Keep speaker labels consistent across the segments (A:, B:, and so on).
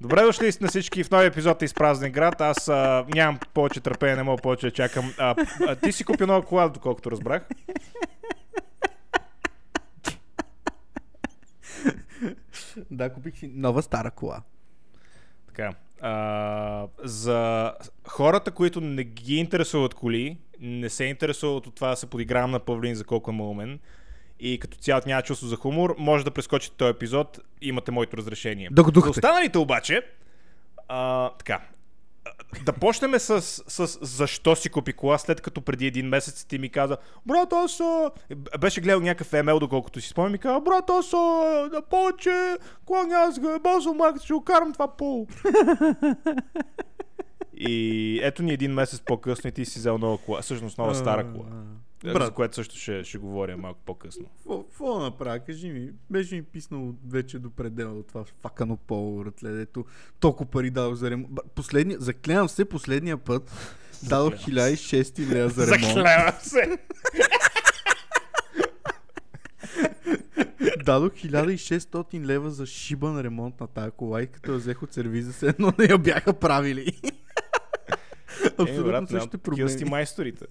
A: Добре дошли на всички в нови епизод из Празен град. Аз а, нямам повече търпение, не мога повече да чакам. А, а, ти си купи нова кола, доколкото разбрах.
B: Да, купих си нова стара кола.
A: Така. А, за хората, които не ги интересуват коли, не се интересуват от това да се подигравам на Павлин за колко е умен и като цяло няма чувство за хумор, може да прескочите този епизод, имате моето разрешение.
B: Докато
A: За останалите обаче, а, така, да почнем с, с защо си купи кола, след като преди един месец ти ми каза, брат, аз беше гледал някакъв емейл, доколкото си спомням, ми каза, брат, аз да повече кола няма да бързо, мак, ще го карам това пол. и ето ни един месец по-късно и ти си взел нова кола, всъщност нова стара кола.
B: Брат.
A: За което също ще, ще говоря малко по-късно.
B: Какво направя? Кажи ми, беше ми писнал вече до предела от това факано поло, ратле, дето толкова пари дадох за ремонт. Последния, заклевам се, последния път дадох 1600 лева за ремонт.
A: Заклевам се!
B: Дадох 1600 лева за шиба на ремонт на тази кола и като я взех от сервиза, се едно не я бяха правили. Абсолютно
A: брат,
B: същите
A: Е, такива сте
B: проблеми.
A: майсторите.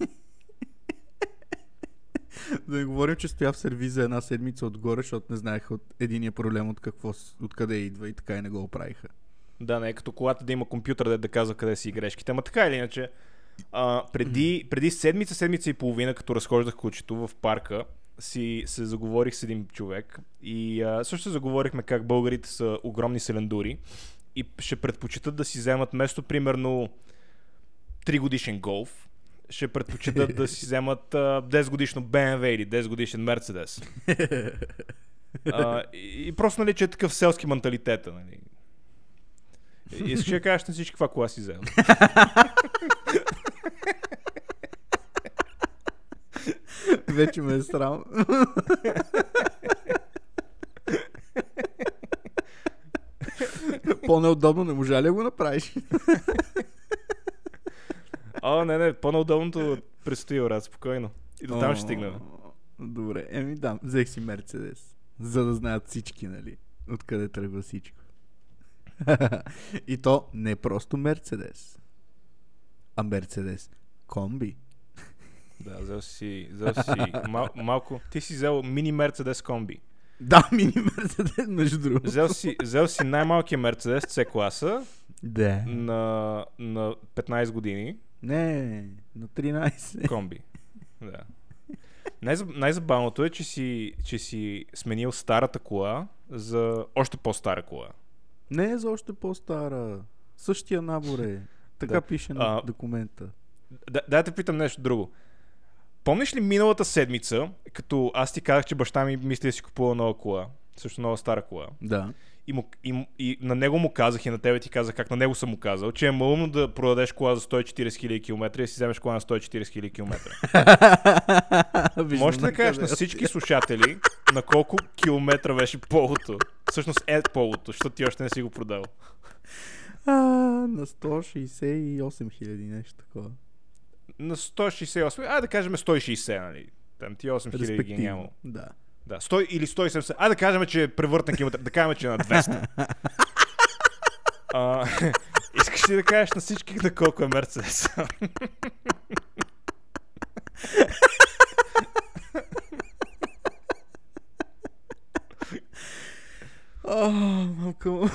B: Да не говорим, че стоя в сервиза една седмица отгоре, защото не знаеха от единия проблем от какво, откъде идва и така и не го оправиха.
A: Да, не като колата да има компютър да, да казва къде си грешките. Ама така или иначе, а, преди, преди седмица, седмица и половина, като разхождах кучето в парка, си се заговорих с един човек и а, също се заговорихме как българите са огромни селендури и ще предпочитат да си вземат место, примерно 3 годишен голф, ще предпочитат да си вземат а, 10 годишно BMW или 10 годишен Мерцедес. А, и, и просто, нали, че е такъв селски менталитет, нали. Искаш да кажеш на всички каква кола си взел.
B: Вече ме е срам. По-неудобно не можа ли да го направиш?
A: О, не, не, по-неудобното предстои, брат, спокойно. И до там ще стигнем.
B: Добре, еми да, взех си Мерцедес. За да знаят всички, нали? Откъде тръгва всичко. И то не просто Мерцедес, а Мерцедес комби.
A: Да, взел си, взел си мал, малко. Ти си взел мини Мерцедес комби.
B: Да, мини Мерцедес, между другото.
A: Взел си, взел си най-малкия Мерцедес C класа
B: Да.
A: на, на 15 години
B: Не, на 13.
A: комби. Да. Най-заб- най-забавното е, че си, че си сменил старата кола за още по-стара кола.
B: Не за още по-стара. Същия набор е. Така
A: Да.
B: пише на
A: А,
B: документа.
A: Да, да те питам нещо друго. Помниш ли миналата седмица, като аз ти казах, че баща ми мисли да си купува нова кола, също нова стара кола,
B: Да.
A: И, му, и, и на него му казах и на тебе ти казах как на него съм му казал, че е малумно да продадеш кола за 140 000 км и да си вземеш кола на 140 000 км. Можете да кажеш на всички слушатели на колко километра беше полото. Всъщност е полото, защото ти още не си го продал.
B: А, на 168 хиляди, нещо такова.
A: На 168, а да кажем 160, нали? Там ти 8 хиляди ги
B: Респективно.
A: няма.
B: Да.
A: Да, 100 или 170. А да кажем, че е превъртен километър. Да кажем, че е на 200. а, искаш ли да кажеш на всички на колко е Мерцедес?
B: О, малко. му.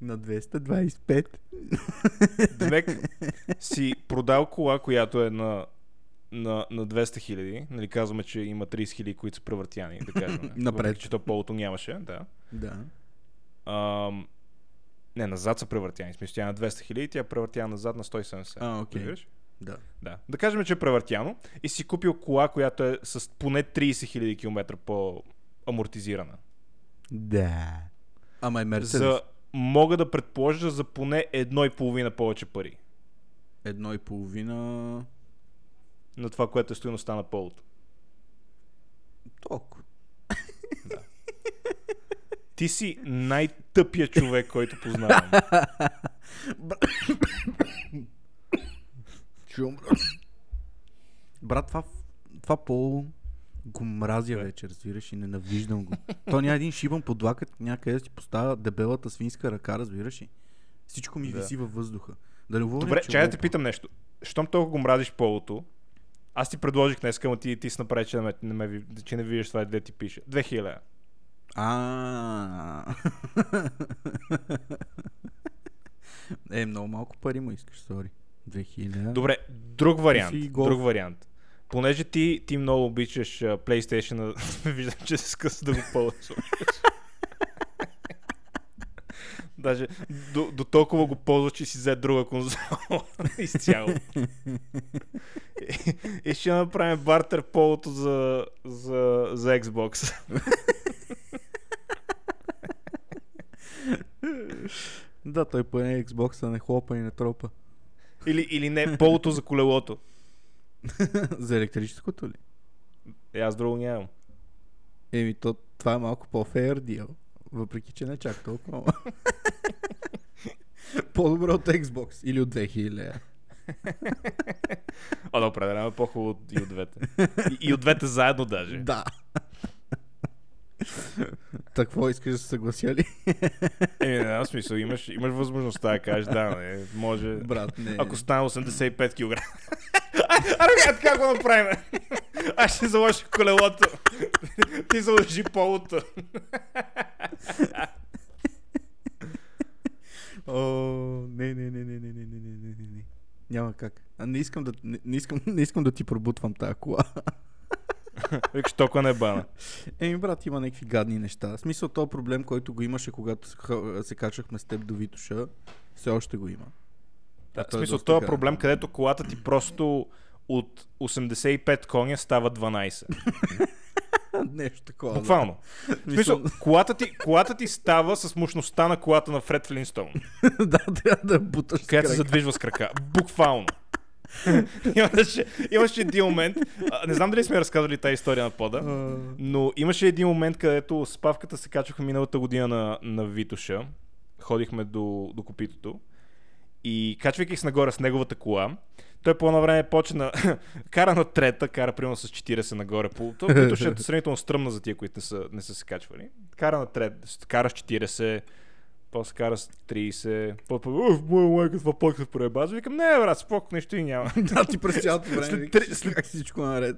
B: на 225.
A: Демек си продал кола, която е на, на, на 200 хиляди. Нали казваме, че има 30 хиляди, които са превъртяни. Да кажем.
B: Напред.
A: Въпреки, че то полото нямаше. Да.
B: Да.
A: Ам, не, назад са превъртяни. Смисъл, тя е на 200 хиляди, тя е превъртяна назад на 170.
B: А, окей.
A: Разбираш?
B: Да.
A: Да. Да кажем, че е превъртяно и си купил кола, която е с поне 30 000 км по-амортизирана.
B: Да. Ама е Мерцедес.
A: За, мога да предположа за поне едно и половина повече пари
B: Едно и половина.
A: На това, което е стоеността на полото.
B: Толкова.
A: Ти си най-тъпия човек, който познавам.
B: Чум. Брат, това, това поло го мразя вече, разбираш, и ненавиждам го. То няма един шибан под лакът някъде да си поставя дебелата свинска ръка, разбираш ли? Всичко ми
A: Да.
B: виси във въздуха. Да не
A: Добре, чай да те питам нещо. Щом толкова го мразиш полото, аз ти предложих днес, но ти, ти си направи, че не, не, ме, че не виждаш това, де ти пише. 2000.
B: А. Е, много малко пари му искаш, сори. 2000.
A: Добре, друг вариант. Друг вариант. Понеже ти, ти много обичаш PlayStation, виждам, че се скъса да го ползваш. Даже до, до толкова го ползваш, че си взе друга конзола. Изцяло. и, и ще направим бартер полото за, за, за Xbox.
B: Да, той поне Xbox не хлопа и не тропа.
A: или, или не, полото за колелото.
B: За електрическото ли?
A: Е, аз друго нямам.
B: Еми, то, това е малко по-фейер дил. Въпреки, че не чак толкова. По-добре от Xbox или от 2000.
A: А, да, определено е по-хубаво и от двете. И, и от двете заедно даже.
B: Да. Так, какво искаш да се съглася ли?
A: Е, не, в смисъл, имаш, имаш възможността да кажеш, да, не, може...
B: Брат, не.
A: Ако стане 85 кг. Аре, а така го направим. Аз ще заложа колелото. Ти заложи полото.
B: О, не, не, не, не, не, не, не, не, не, не, не. Няма как. А не искам да, не, не, искам, не искам да ти пробутвам тази кола.
A: Викаш, толкова не е бана.
B: Еми, брат, има някакви гадни неща. В смисъл, този проблем, който го имаше, когато се, качахме с теб до Витуша, все още го има.
A: Да, в
B: е
A: смисъл, е проблем, където колата ти просто от 85 коня става 12.
B: Нещо такова.
A: Буквално.
B: Да.
A: В смисъл, колата ти, колата ти става с мощността на колата на Фред Флинстоун,
B: да, трябва да буташ
A: където се задвижва с крака. Буквално. имаше, имаше един момент, а, не знам дали сме разказвали тази история на пода, но имаше един момент, където с Павката се качвахме миналата година на, на Витоша. Ходихме до, до копитото. И качвайки се нагоре с неговата кола, той по едно време почна, кара на трета, кара примерно с 40 нагоре. По, то, Витоша е сравнително стръмна за тия, които не са, не са се качвали. Кара на трета, кара с 40, после кара с 30, после, уф, моя майка, това пък се проебаз. Викам, не, брат, споко, нещо и няма.
B: да, ти през цялото време
A: След три- след-
B: как всичко наред.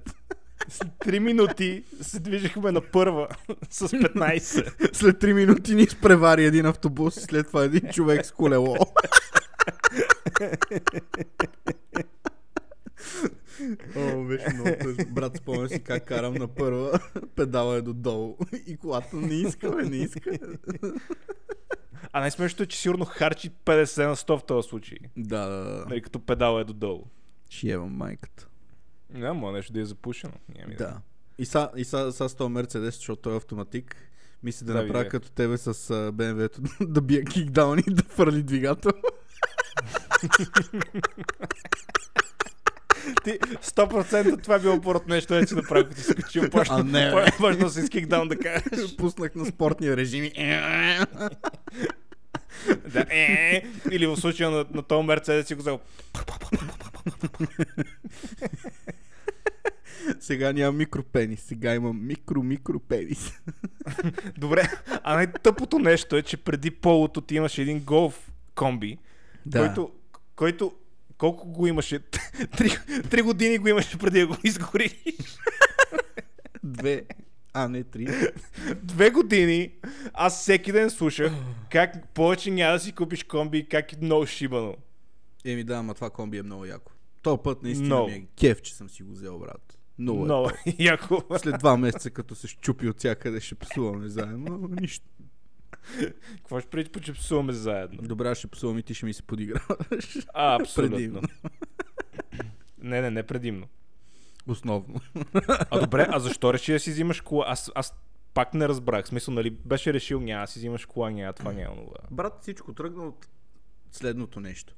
A: След 3 минути се движихме на първа с 15.
B: След 3 минути ни изпревари един автобус и след това един човек с колело. О, беше много. Брат, спомня си как карам на първа, педала е додолу и колата не иска, бе, не иска.
A: А най-смешното е, че сигурно харчи 50 на 100 в този случай.
B: Да, да, да.
A: Нали, като педал е додолу.
B: Ще евам майката.
A: Може нещо да е запушено. Няма
B: Да. И са, и са, са с този Мерцедес, защото той е автоматик, мисли да,
A: Да,
B: направя като тебе с uh, BMW-то, да бие кикдаун и да фърли двигател.
A: Ти 100% това е било пород нещо, е, че направи, като ти се качил.
B: А, не, бе.
A: Почна с кикдаун да кажеш.
B: Пуснах на спортния режим и...
A: да, е, или в случая на, на този Мерцедес си го взел.
B: Сега няма микропенис, сега има микро-микропенис.
A: Добре, а най-тъпото нещо е, че преди полото ти имаше един голф комби,
B: Да.
A: който, който колко го имаше? Три, три години го имаше преди да го изгориш.
B: Две, а не три.
A: Две години аз всеки ден слушах как повече няма да си купиш комби как е много шибано.
B: Еми да, ама това комби е много яко. То път наистина
A: Много.
B: ми е кеф, че съм си го взел, брат. Много е.
A: Много яко.
B: След два месеца, като се щупи от всякъде, ще псуваме заедно. Нищо.
A: Какво ще преди, че псуваме заедно?
B: Добре, ще псувам и ти ще ми се подиграваш.
A: А, абсолютно.
B: Предимно.
A: Не, не, не предимно.
B: Основно.
A: А добре, а защо реши да си взимаш кола? Аз, аз пак не разбрах. Смисъл, нали, беше решил, няма си взимаш кола, няма това, няма това.
B: Брат, всичко тръгна от следното нещо.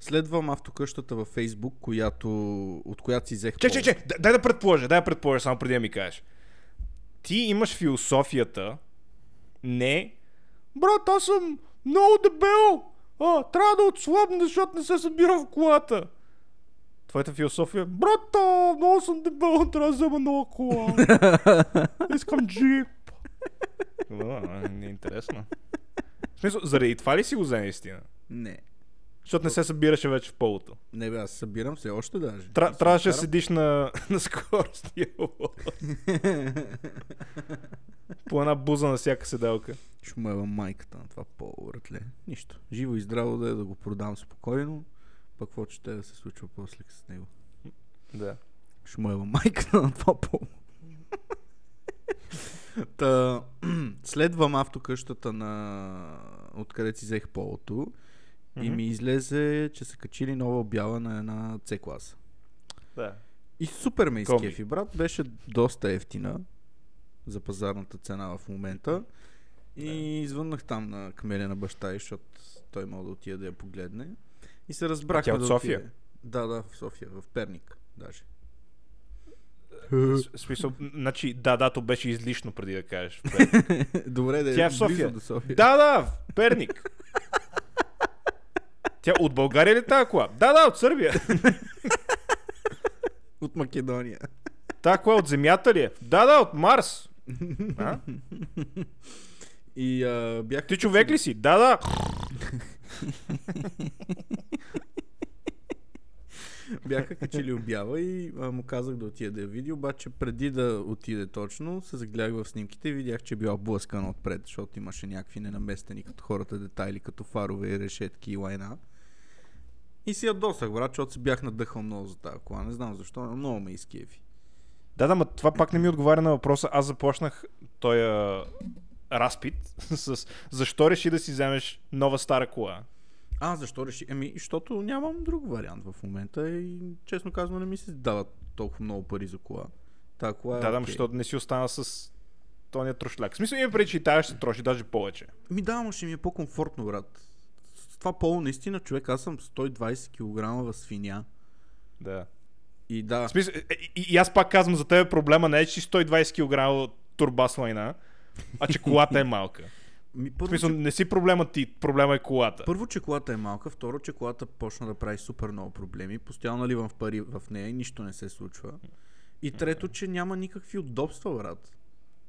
B: Следвам автокъщата във Фейсбук, която, от която си взех
A: Че, че, че, дай- дай да предположа, дай да предположа, само преди да ми кажеш. Ти имаш философията, не, брат, аз съм много дебел, а, трябва да отслабна, защото не се събира в колата. Твоята философия Брата, много съм дебел, трябва да взема нова кола. Искам джип. Не е интересно. В смисъл, заради това ли си го взе наистина?
B: Не.
A: Защото не се събираше вече в полото.
B: Не бе, аз събирам се още даже.
A: Тра, трябваше да седиш на, на скорост. По една буза на всяка седалка.
B: Шумева майката на това по-ратле. Нищо. Живо и здраво да е да го продам спокойно. Пък какво ще да се случва после с него.
A: Да.
B: Шумева майката на това по Та, следвам автокъщата на откъде си взех полото и
A: Мгм.
B: ми излезе, че са качили нова обява на една C класа.
A: Да.
B: И супер ме изкефи, брат. Беше доста ефтина за пазарната цена в момента. И извъннах там на кмеля на баща, й, защото той мога да отиде да я погледне. И се разбрахме
A: тя от
B: да
A: София?
B: Да, да, в София, в Перник даже.
A: Смисъл, значи, да, да, то беше излишно преди да кажеш.
B: Добре, да
A: Тя е в София.
B: до София.
A: Да, да, в Перник. Тя от България ли е тази кола? Да, да, от Сърбия.
B: От Македония.
A: Тази кола от Земята ли е? Да, да, от Марс. А?
B: И а, бях...
A: Ти човек ли си? Да, да.
B: Бяха качили обява и а, му казах да отиде да я види, обаче преди да отиде точно, се загледах в снимките и видях, че е била блъскана отпред, защото имаше някакви ненаместени като хората детайли, като фарове и решетки и лайна. И си ядосах, брат, защото се бях надъхал много за тази кола. Не знам защо, но много ме изкефи.
A: Да, да, ма това пак не ми отговаря на въпроса. Аз започнах този разпит с защо реши да си вземеш нова стара кола.
B: А, защо реши? Еми, защото нямам друг вариант в момента и честно казано не ми се дават толкова много пари за кола. Та кола е
A: да, да,
B: окей.
A: защото не си остана с тония трошляк. В смисъл има преди, че и тая ще троши даже повече.
B: Ми да, но ще ми е по-комфортно, брат. С това поло, наистина, човек, аз съм 120 кг свиня.
A: Да.
B: И да,
A: В смисъл, е, и, и аз пак казвам за тебе проблема не е, че си 120 кг турба с лайна, а че колата е малка.
B: ми,
A: В
B: първо,
A: смисъл,
B: че,
A: не си проблема ти, проблема е колата.
B: първо, че колата е малка, второ, че колата почна да прави супер много проблеми, постоянно наливам в пари в нея и нищо не се случва. И трето, че няма никакви удобства, брат.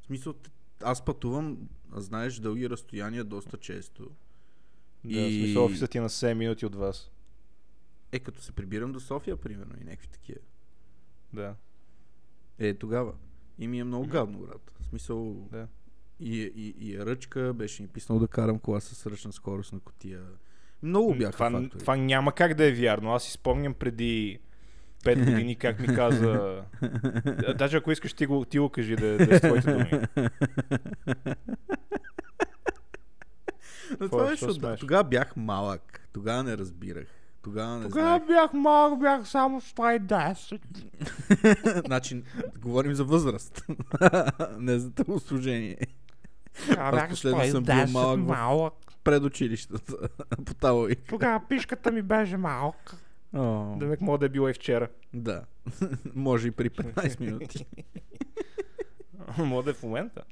B: В смисъл, аз пътувам, знаеш, дълги разстояния доста често.
A: Да, в смисъл офисът ти е на 7 минути от вас.
B: Е, като се прибирам до София, примерно, и някакви такива.
A: Да.
B: Е, тогава. И ми е много гадно, брат. В смисъл,
A: Да.
B: И, и, и е ръчка, беше ми писнал да карам кола с ръчна скорост на котия. Много бяха
A: това,
B: фактори.
A: това няма как да е вярно. Аз си спомням преди 5 години как ми каза... Даже ако искаш ти го, ти го кажи да, да е с твоите думи.
B: Но това
A: е?
B: защото
A: смееш?
B: тогава бях малък. Тогава не разбирах. Тогава не
A: Тогава
B: знаех.
A: бях малък, бях само 110.
B: значи, говорим за възраст. не за телосложение. Аз
A: бях
B: последно съм бил
A: 110
B: малък в-
A: малък.
B: Предучилищата. По тази.
A: Тогава пишката ми беше малка.
B: О,
A: Демек мога да е било и вчера.
B: да. Може и при 15 минути.
A: Мога да е в момента.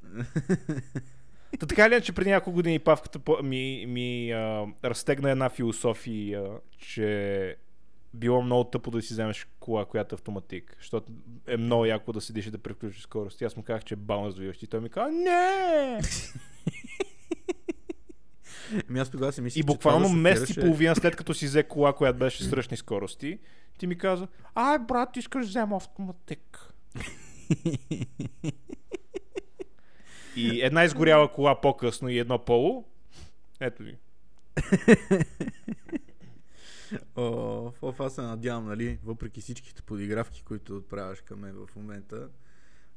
A: Та така ли, че преди няколко години Павката ми, ми а, разтегна една философия, че било много тъпо да си вземеш кола, която е автоматик, защото е много яко да седиш и да преключиш скорост. И аз му казах, че е развиващ. И той ми каза, не!
B: Ами аз тогава си мислих,
A: И буквално
B: да
A: месец и половина след като си взе кола, която беше с ръчни скорости, ти ми каза, ай брат, искаш да взема автоматик. и една изгоряла кола по-късно и едно поло. Ето ви.
B: О, в аз се надявам, нали, въпреки всичките подигравки, които отправяш към мен в момента,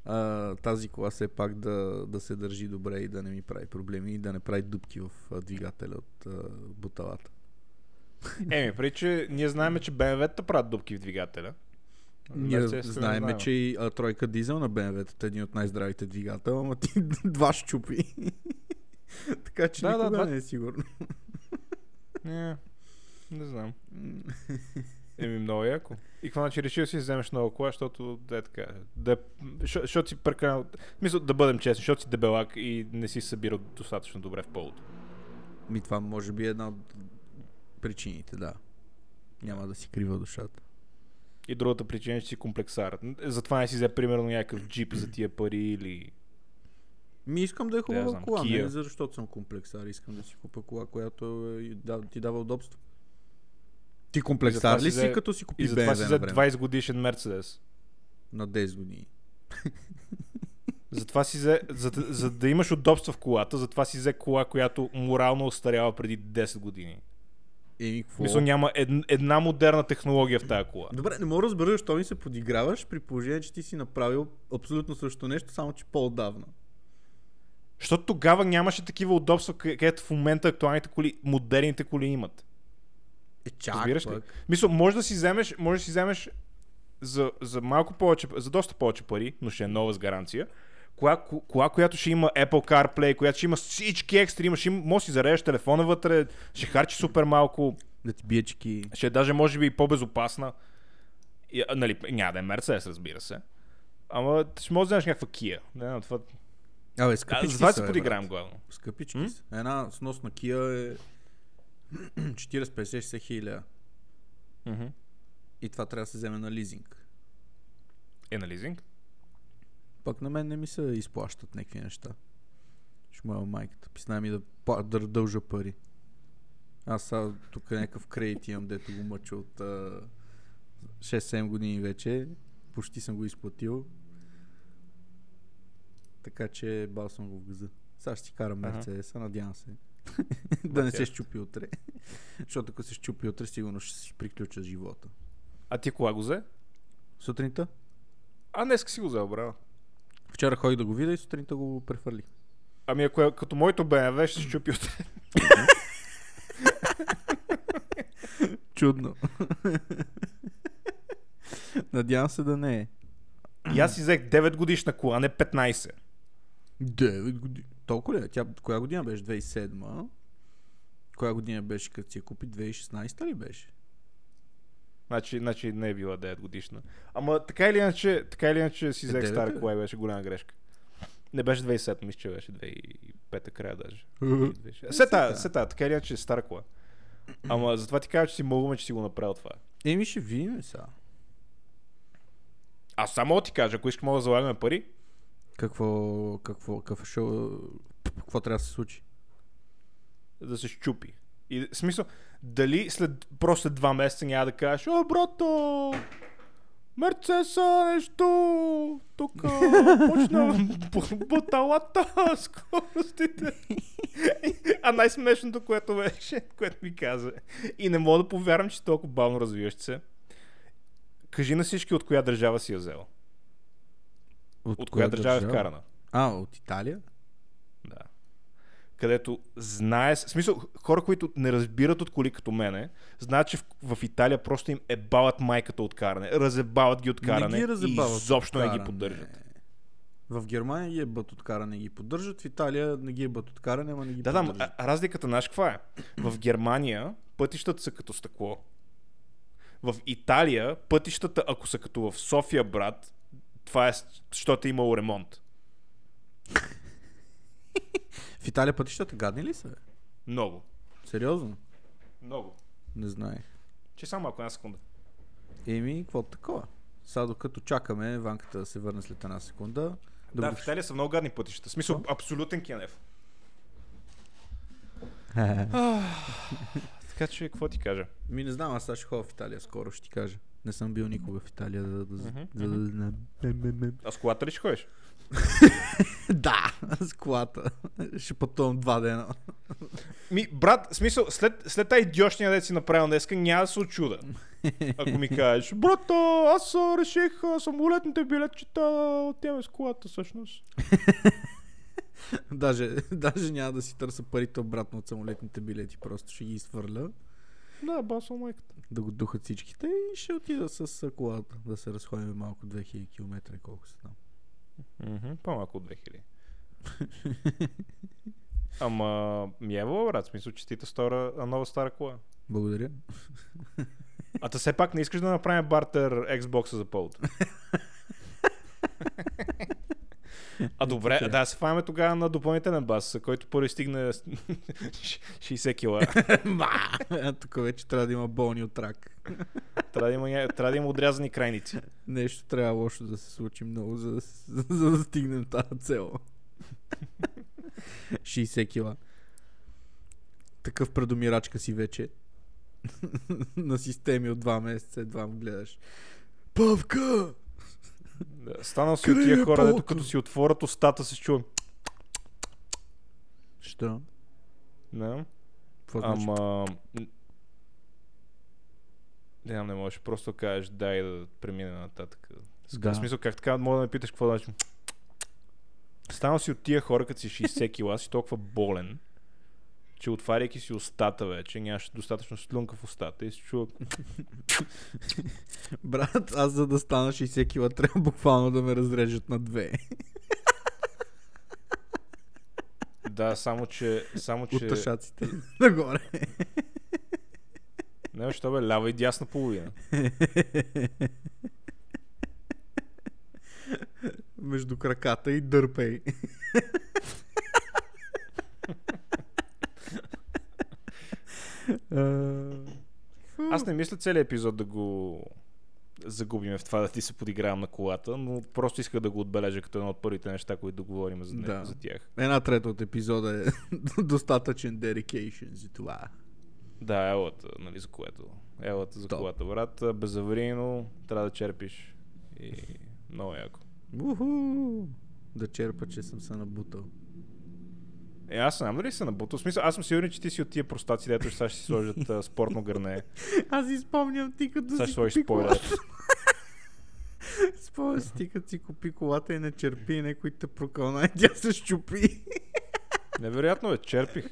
B: а, тази кола все пак да, да се държи добре и да не ми прави проблеми и да не прави дупки в двигателя от а, буталата.
A: Еми, преди, че ние знаем, че BMW-та правят дупки в двигателя.
B: Ние
A: Mercedes не
B: знаем, че и а, тройка дизел на BMW-тата е един от най-здравите двигател, ама ти два щупи. така че
A: Да, да,
B: никога
A: два-
B: не е сигурно.
A: Не, не знам. Еми, много яко. И какво значи решил да си вземеш нова кола, защото да е така. Да, защо- защото си прекалено... Мисля, да бъдем честни, защото си дебелак и не си събирал достатъчно добре в полото.
B: Ми това може би е една от причините, да. Няма да си крива душата.
A: И другата причина е, че си комплексар. Затова не си взе примерно някакъв джип за тия пари или...
B: Ми искам да е хубава
A: знам,
B: кола,
A: Kia.
B: не защото съм комплексар. Искам да си купя кола, която е, да, ти дава удобство. Ти комплексар
A: си
B: ли си, като си купи
A: И затова си
B: BMW на време?
A: 20 годишен Мерцедес.
B: На 10 години.
A: Затова си взе, за, да- за да имаш удобство в колата, затова си взе кола, която морално остарява преди 10 години.
B: Еми, какво?
A: смисъл няма ед, една модерна технология в тази кола.
B: Добре, не мога да разбера, защо ми се подиграваш, при положение, че ти си направил абсолютно същото нещо, само че по-отдавна.
A: Защото тогава нямаше такива удобства, къ- където в момента актуалните коли, модерните коли имат.
B: Е, чак
A: Разбираш ли?
B: пък.
A: Мисля, може да си вземеш, може да си вземеш за, за малко повече, за доста повече пари, но ще е нова с гаранция. Кола, ко- кола, която ще има Apple CarPlay, която ще има всички екстри, има, ще има, може да си зарежеш телефона вътре, ще харчи супер малко,
B: Да ти биечки.
A: ще е даже може би и по-безопасна. И, а, нали, няма да е Mercedes, разбира се. Ама ще може да вземеш някаква Kia. Не, това...
B: Абе,
A: А,
B: скъпички
A: за това се подиграем главно.
B: Скъпички
A: М?
B: Една сносна Kia е 40-50 хиляди.
A: Мгм.
B: И това трябва да се вземе на лизинг.
A: Е на лизинг?
B: Пък на мен не ми се изплащат някакви неща. Ще моя майката. Писна ми да, да дължа пари. Аз сега тук някакъв кредит имам, дето го мъча от а, 6-7 години вече. Почти съм го изплатил. Така че бал съм го в газа. Сега ще си карам. Мерцедеса, надявам се. да не се щупи утре. Защото ако се щупи утре, сигурно ще си приключа живота.
A: А ти кола го взе?
B: Сутринта?
A: А, днеска си го взел, браво.
B: Вчера ходих да го видя и сутринта го префърлих.
A: Ами ако е като моето BMW, ще се чупи утре.
B: Чудно. Надявам се да не е.
A: И аз си взех 9 годишна кола, не 15.
B: 9 години. Толкова ли? е? Тя коя година беше? 2007 Коя година беше като си я купи? 2016 ли беше?
A: Значи, значи не е била 9 годишна. Ама така или иначе, така или иначе си
B: Е,
A: взех
B: девета,
A: стара кола и беше голяма грешка. Не беше 2007, мисля, че беше 2005 края даже. 2006. Сета, сета, така или иначе е стара кола. Ама затова ти кажа, че си мълваме, че си го направил това.
B: Еми ще видим сега.
A: Аз само ти кажа, ако искаш мога да залагаме пари,
B: Какво, какво, какво, шо, какво трябва да се случи?
A: да се щупи. И в смисъл, дали след, просто два месеца няма да кажеш, о, брато, Мерцеса нещо, тук почна бу- буталата, скоростите. а най-смешното, което беше, което ми каза, и не мога да повярвам, че толкова бавно развиваш се. Кажи на всички от коя държава си я взел. От коя държава е вкарана.
B: А, от Италия?
A: Да. Където знае, в смисъл, хора, които не разбират от коли като мене, знаят, че в, в Италия просто им ебават майката от каране, разебават ги от каране
B: не ги
A: и
B: разебават.
A: изобщо не ги поддържат.
B: В Германия ги ебат от каране и ги поддържат, в Италия не ги ебат от каране, ама не ги
A: Да, да,
B: поддържат.
A: а, разликата знаеш каква е? В Германия пътищата са като стъкло. В Италия пътищата, ако са като в София, брат, това е защото е имало ремонт.
B: В Италия пътищата гадни ли са?
A: Много.
B: Сериозно?
A: Много.
B: Не знае.
A: Че само ако една секунда.
B: Еми, какво такова? Сега докато чакаме Ванката да се върне след една секунда.
A: Да,
B: го
A: в Италия са много гадни пътища. В смисъл, абсолютен кенев. Така че, какво ти кажа?
B: Ми не знам, аз сега ще ходя в Италия скоро, ще ти кажа. Не съм бил никога в Италия, за да...
A: Мгм,
B: за да знам.
A: А с колата ли ще ходиш?
B: Да, с колата. Ще пътувам два дена.
A: Ми, брат, смисъл, след, след тази идиошния дет си направил днеска, няма да се очуда. Ако ми кажеш, брата, аз реших самолетните билетчета, отиваме с колата всъщност.
B: даже, даже няма да си търся парите обратно от самолетните билети, просто ще ги изхвърля,
A: Да, басал майката.
B: да го духат всичките и ще отида с колата, да се разходим малко 2000 км, колко са там.
A: Мгм, по-малко от 2000. Ама, ми е брат, смисъл, честита стара, нова стара кола.
B: Благодаря.
A: А та все пак не искаш да направим бартер Xbox за повод. А добре, да се фаме тогава на допълнителен бас, който първи стигне 60 кила.
B: Тук вече трябва да има болни от рак.
A: Трябва да има, трябва да има отрязани крайници.
B: Нещо трябва лошо да се случи много, за да, с- за да стигнем тази цел. 60 кила. Такъв предомирачка си вече. На системи от 2 месеца едва му гледаш. Павка!
A: Да, станал си от тия хора, дето като си отворят устата се чува.
B: Що?
A: Не?
B: Какво значи?
A: Ама... Не, знам, не можеш просто кажеш дай да премине нататък.
B: Да.
A: В смисъл, как така мога да ме питаш какво значи? Станал си от тия хора, като си 60 кила, си толкова болен, че отваряйки си устата вече, нямаш достатъчно слюнка в устата и се чува...
B: Брат, аз за да стана 60 кила трябва буквално да ме разрежат на две.
A: Да, само че... Само че...
B: От тъшаците нагоре.
A: Не, що бе, лява и дясна половина.
B: Между краката и дърпей.
A: Аз не мисля целият епизод да го загубиме в това да ти се подигравам на колата, но просто исках да го отбележа като едно от първите неща, които да говорим за,
B: Да.
A: да. за тях.
B: Една трета от епизода е достатъчен dedication за това.
A: Да, елата, нали, за което. Елата за
B: Топ.
A: колата, брат. Безаварийно трябва да черпиш. И много яко.
B: Уху! Да черпа, че съм се набутал.
A: Е, аз знам дали се набутал. Смисъл, аз съм сигурен, че ти си от тия простаци, дето сега ще си сложат а, спортно гърне.
B: Аз си спомням ти като
A: Сега
B: си
A: сложиш спойлер.
B: Спомням си ти като си купи колата и не черпи някой те прокълна и тя се щупи.
A: Невероятно е, черпих.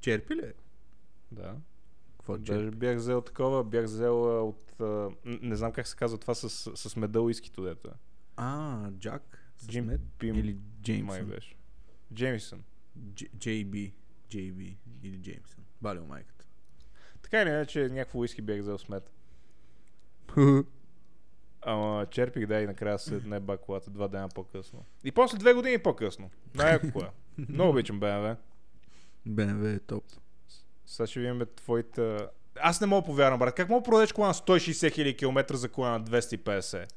B: Черпи ли?
A: Да.
B: Какво
A: Даже
B: черпи?
A: бях взел такова, бях взел от... А, не знам как се казва това с, с меда уискито, дето е.
B: А, Джак?
A: Джим? Бим
B: Или
A: Май
B: Джеймсън?
A: беше. Джеймисън.
B: JB. JB или Джеймсън. Балил майката.
A: Така или иначе, някакво уиски бях взел смет. Ама черпих, да, и накрая се не ба колата два дена по-късно. И после две години по-късно. Най-яко кола. Много обичам BMW.
B: БМВ е топ.
A: Сега ще видим твоите... Аз не мога повярвам, брат. Как мога да продадеш кола на 160 000 км за кола на 250?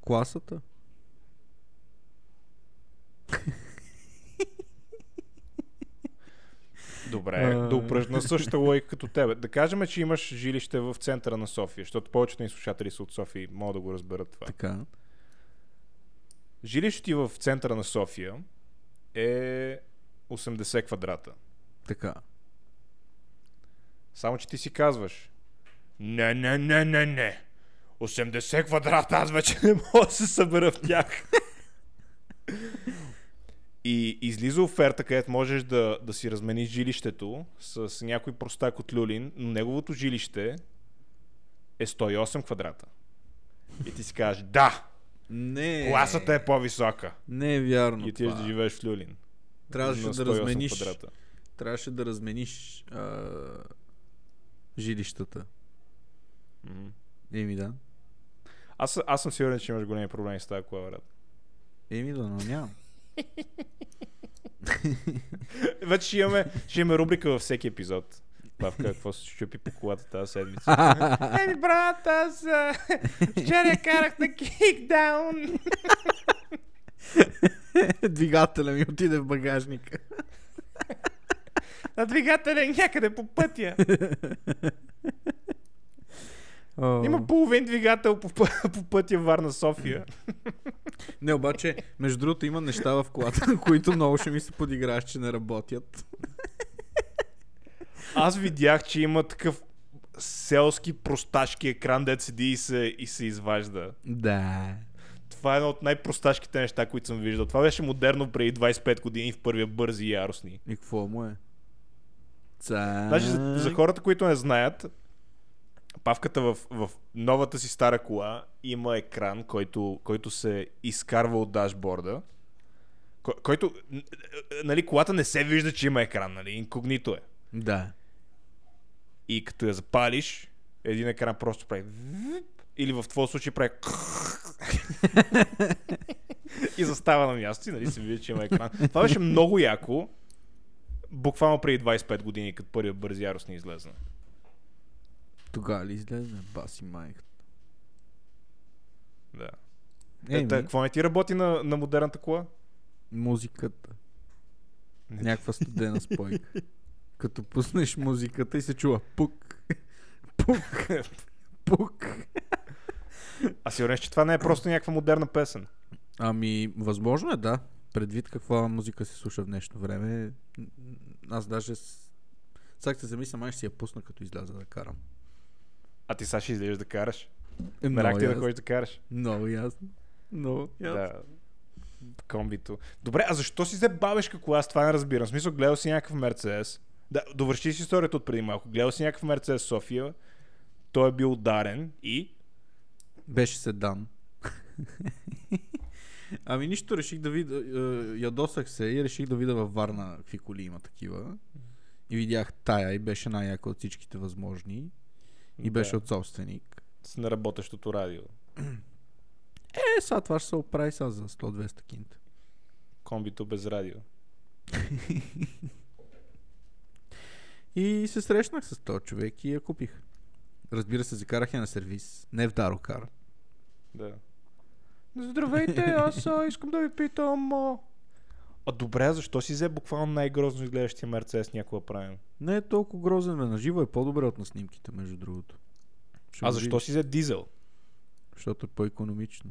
B: Класата?
A: Добре, да упражна същата логика като тебе. Да кажем, че имаш жилище в центъра на София, защото повечето ни слушатели са от София и могат да го разберат това.
B: Така.
A: Жилището ти в центъра на София е 80 квадрата.
B: Така.
A: Само, че ти си казваш Не, не, не, не, не. 80 квадрата, аз вече не мога да се събера в тях. И излиза оферта, където можеш да, да си размениш жилището с някой простак от Люлин, но неговото жилище е 108 квадрата. И ти си кажеш, да,
B: Не.
A: класата е по-висока.
B: Не е вярно
A: И
B: това.
A: да живееш в Люлин.
B: Трябваше да
A: 108
B: размениш.
A: квадрата.
B: Трябваше да размениш а, жилищата.
A: Мгм.
B: Еми да.
A: Аз, аз съм сигурен, че имаш големи проблеми с тази кола, брат.
B: Еми да, но нямам.
A: Вече ще имаме, ще имаме рубрика във всеки епизод. Павка, какво се щупи по колата тази седмица? Еми, брат, аз а, вчера карах на кикдаун.
B: Двигателя ми отиде в багажника.
A: На двигателя е някъде по пътя. Има половин двигател по, по пътя Варна-София.
B: Не, обаче, между другото има неща в колата, които много ще ми се подиграеш, че не работят.
A: Аз видях, че има такъв селски просташки екран, дет седи и се, и се изважда.
B: Да.
A: Това е едно от най-просташките неща, които съм виждал. Това беше модерно преди 25 години в първия бързи и яростни.
B: И какво му е? Цак.
A: Значи за, за хората, които не знаят, Павката в, в новата си стара кола има екран, който, който се изкарва от дашборда. Кой, който, н- нали, колата не се вижда, че има екран, нали, инкогнито е.
B: Да.
A: И като я запалиш, един екран просто прави или в твоя случай прави и застава на място и нали се вижда, че има екран. Това беше много яко. Буквално преди 25 години, като първият бързи яростни излезна.
B: Тогава ли излезе? Баси майката.
A: Да.
B: Еми,
A: Ета, какво не ти работи на, на модерната кола?
B: музиката.
A: Не.
B: Някаква студена спойка. Като пуснеш музиката и се чува пук. Пук. Пук.
A: А сигурен, че това не е просто някаква модерна песен.
B: Ами, възможно е, да. Предвид каква музика се слуша в днешно време. Аз даже... с- Сега се замисля, май ще си я пусна като изляза да карам.
A: А ти сега ще излезеш да караш.
B: Е,
A: Мерак ти да ходиш да караш.
B: Много ясно. Много ясно.
A: Да. Комбито. Добре, а защо си взе бабешка кола? Аз това не разбирам. В смисъл, гледал си някакъв Мерцедес. Да, довърши си историята от преди малко. Гледал си някакъв Мерцедес София. Той е бил ударен и...
B: Беше седан. ами нищо, реших да видя, е, ядосах се и реших да видя във Варна какви коли има такива. И видях тая и беше най-яка от всичките възможни. И беше
A: да,
B: от собственик.
A: С неработещото радио.
B: Е, сега това ще се оправи сега за 100-200 кинта.
A: Комбито без радио.
B: И се срещнах с този човек и я купих. Разбира се, закарах я на сервис. Не в Дарокар.
A: Да. Здравейте, аз искам да ви питам... А... добре, защо си взе буквално най-грозно изглеждащия Мерцедес някога правим?
B: Не е толкова грозен, бе. На живо е по-добре от на снимките, между другото. Ще
A: А защо
B: видиш,
A: си взе дизел?
B: Защото е по-економично.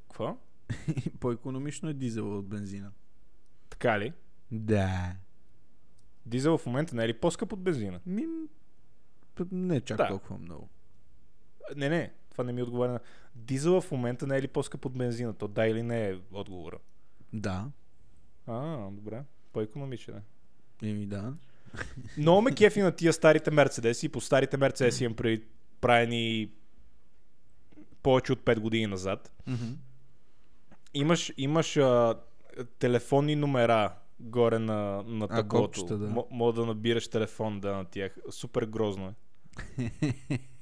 A: Какво?
B: по-економично е дизел от бензина.
A: Така ли?
B: Да.
A: Дизел в момента не е ли по-скъп от бензина?
B: Ми, не чак
A: Да.
B: толкова много.
A: Не, не, това не ми отговаря на... Дизел в момента не е ли по-скъп от бензина? То да или не е отговора.
B: Да.
A: А, добре. По-економичен е.
B: Еми да.
A: Много ме кефи на тия старите Мерцедеси. По старите Мерцедеси имам преди правени повече от 5 години назад. Имаш, имаш а, телефонни номера горе на, на таблото.
B: копчета, да.
A: Мо- Мога да набираш телефон да на тях. Супер грозно е.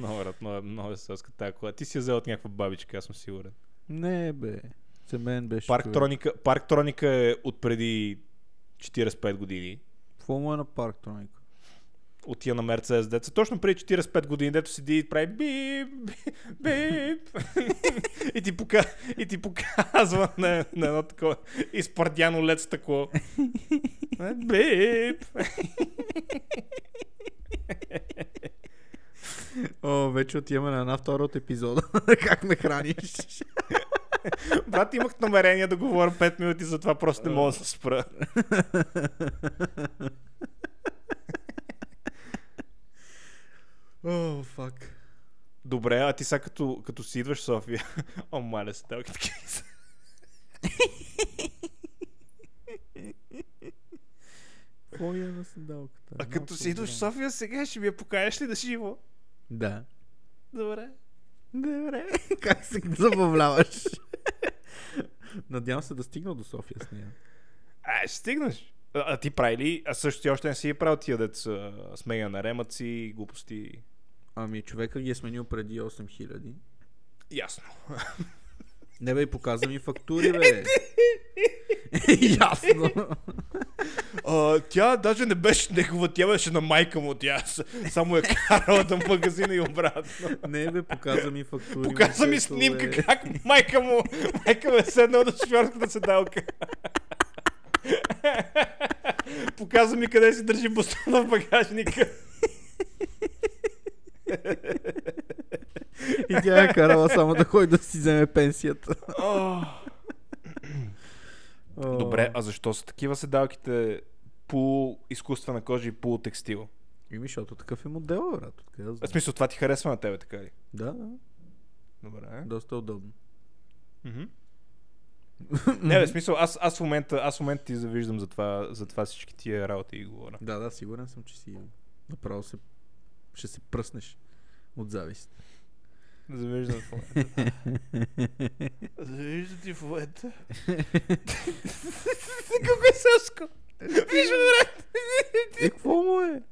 A: Много, брат, много, е- много е съска тази кола. Ти си я взел от някаква бабичка, аз съм сигурен.
B: не, бе. За мен беше...
A: Парктроника, Парктроника е от преди 45 години.
B: Какво му е на Парктроник?
A: От тия на Мерцедес деца. Точно преди 45 години, дето седи и прави бип, бип. и, ти пока, и ти показва на, на едно такова изпардяно лед стъкло. Е, бип.
B: О, вече отиваме на една втора от епизода. как ме храниш?
A: Брат, имах намерение да говоря 5 минути, затова просто не мога да се спра.
B: О, фак.
A: Добре, а ти сега като, като си идваш в София... О, маля се, телки такива.
B: Какво е на седалката?
A: А като си идваш в София, сега ще ми я покажеш ли да живо?
B: Да.
A: Добре.
B: Добре. как се забавляваш? Надявам се да стигна до София с нея.
A: А, ще стигнеш. А, а ти прави ли? А също ти още не си е правил тия деца смея на ремъци, глупости.
B: Ами човека ги е сменил преди 8000.
A: Ясно.
B: Не бе, показа ми фактури, бе. Ясно.
A: А, тя даже не беше негова, тя беше на майка му. Тя само е карала до магазина и обратно.
B: Не бе, показа ми фактури.
A: Показа ми снимка
B: бе.
A: как майка му, майка му е седнала на шофьорската седалка. Показа ми къде си държи бостона в багажника.
B: И тя е карала само да ходи да си вземе пенсията.
A: Добре, а защо са такива седалките по изкуствена кожа и по текстил?
B: Ими, защото такъв е модел, брат. Откъде
A: В смисъл, това ти харесва на тебе, така ли?
B: Да, да.
A: Добре.
B: Доста удобно.
A: Не, в смисъл, аз, аз, в момента, аз в момента ти завиждам за това, за това всички тия работи и говоря.
B: Да, да, сигурен съм, че си направо се... ще се пръснеш от завист.
A: Завиждам в момента. Завиждам ти в момента. Колко е сълско. Виж брат.
B: Е, какво му е?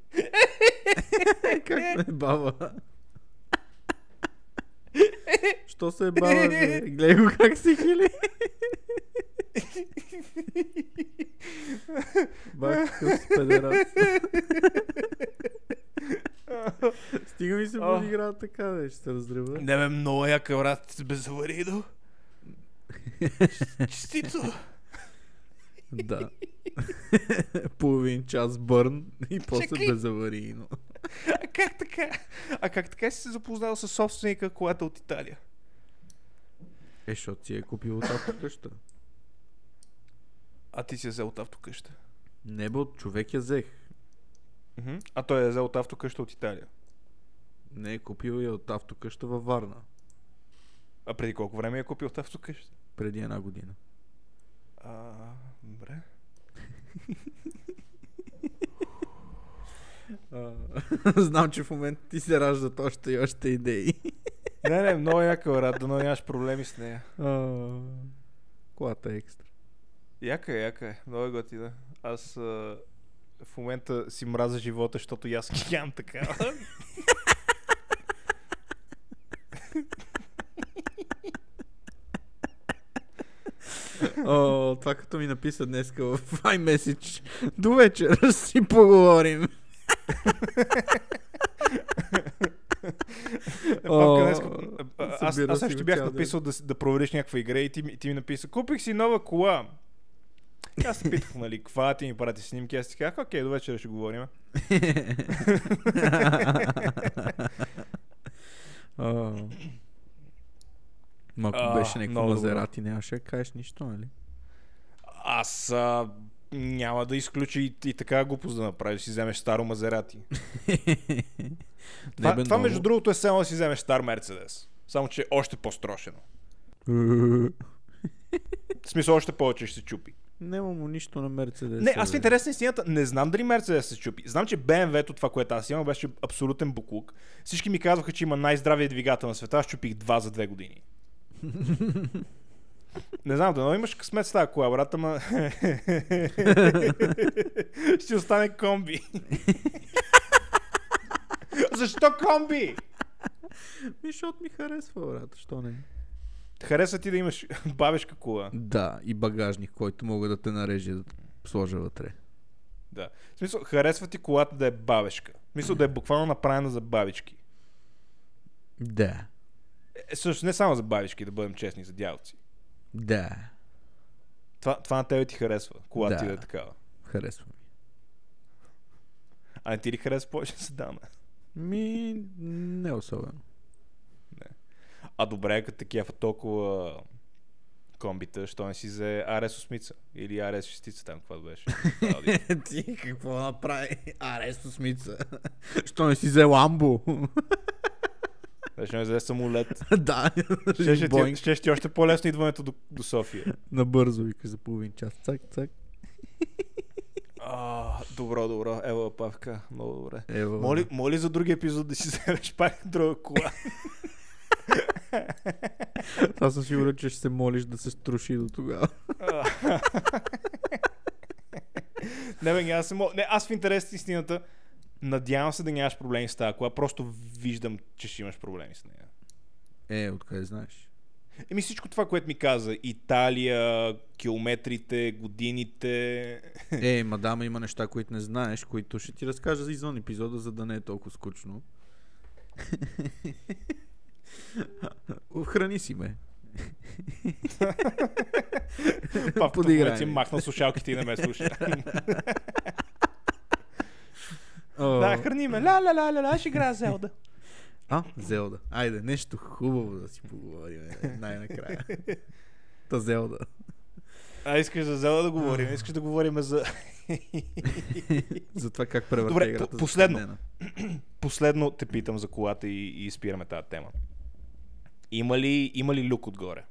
B: как е баба? Що се е баба? Гледай го как се хили. Бах, какъв си педерат. се
A: Ох.
B: подиграват така, да ще се разрева.
A: Не бе, много яка, брат, безаварийно. Чистито.
B: Да. Половин час бърн и после
A: Чакай.
B: безаварийно.
A: А как така? А как така си се запознал с собственика колата от Италия?
B: Е, защото си е купил от автокъща.
A: А ти си я взел от автокъща.
B: Не бе, от човек я взех.
A: А той е взел от автокъща от Италия.
B: Не, е купил я от автокъща във Варна.
A: А преди колко време я купил от автокъща?
B: Преди една година.
A: А, добре.
B: Знам, че в момента ти се раждат още и още идеи.
A: Не, не, много яка, брат, да нямаш проблеми с нея.
B: Колата е екстра.
A: Яка е, яка е. Много е готина. Аз а, в момента си мразя живота, защото и аз нямам такава.
B: О, това като ми написа днеска в iMessage. До вечера си поговорим.
A: Днес,
B: О,
A: аз, аз също бях написал да, провериш някаква игра и ти ми написа, купих си нова кола. Аз се питах, нали, каква ти ми прати снимки, аз си казах, окей, до вечера ще говорим.
B: О. Ма ако
A: А,
B: беше някакво. Мазерати, нямаше да кажеш нищо, нали?
A: Аз а, няма да изключа и, и така глупост да направиш, си вземеш старо Мазерати. Това,
B: бе,
A: това между другото е само да си вземеш стар Мерцедес. Само, че е още по-строшено. В смисъл, още повече ще се чупи.
B: Няма му нищо на Мерцедес.
A: Не, аз в интерес на истината не знам дали Мерцедес се чупи. Знам, че BMW-то, това, което аз имам, беше абсолютен буклук. Всички ми казваха, че има най-здравия двигател на света. Аз чупих два за две години. Не знам, да имаш късмет с тази кола, брат, ама... Ще остане комби. Защо комби?
B: Защото ми харесва, брат, що не?
A: Хареса ти да имаш бабешка кола.
B: Да, и багажник, който мога да те нарежа да сложа вътре.
A: Да. В смисъл, харесва ти колата да е бабешка. В смисъл да е буквално направена за бабички.
B: Да.
A: Е, също не само за бабички, да бъдем честни, за дяволци.
B: Да.
A: Това, това на тебе ти харесва, колата ти
B: Да.
A: да е такава.
B: Харесва ми.
A: А не ти ли харесва повече седана?
B: Ми, не особено.
A: А добре, като такива толкова комбита, що не си взе RS 8 или RS 6 там, какво беше?
B: Ти какво направи? Аресто смица. Що не си взе ламбо?
A: Беше не взе самолет.
B: да.
A: Ще, ще, ти, ще, е още по-лесно идването до, до София.
B: Набързо викаш за половин час. Цак, цак.
A: А, добро, добро. Ева, Павка. Много добре.
B: Ево.
A: Моли, моли за други епизод да си вземеш пак друга кола.
B: Аз съм сигурен, че ще се молиш да се струши до тогава.
A: не, бе, се мога. Не, аз в интерес на истината надявам се да нямаш проблеми с тази кола. Просто виждам, че ще имаш проблеми с нея.
B: Е, откъде знаеш?
A: Еми всичко това, което ми каза. Италия, километрите, годините.
B: Е, мадама, има неща, които не знаеш, които ще ти разкажа за извън епизода, за да не е толкова скучно. Храни си ме.
A: Павка в
B: Подиграй
A: си махна слушалките и не ме слуша.
B: О,
A: да, храни ме. Ла, ла, ла, ла, ла, ще играя Зелда.
B: А, Зелда. Айде, нещо хубаво да си поговорим е, най-накрая. Та Зелда.
A: А, искаш за Зелда да говорим. Искаш да говорим за...
B: За това как превърта
A: Добре,
B: играта
A: последно. Последно те питам за колата и, и спираме тази тема. Има ли, има ли люк отгоре?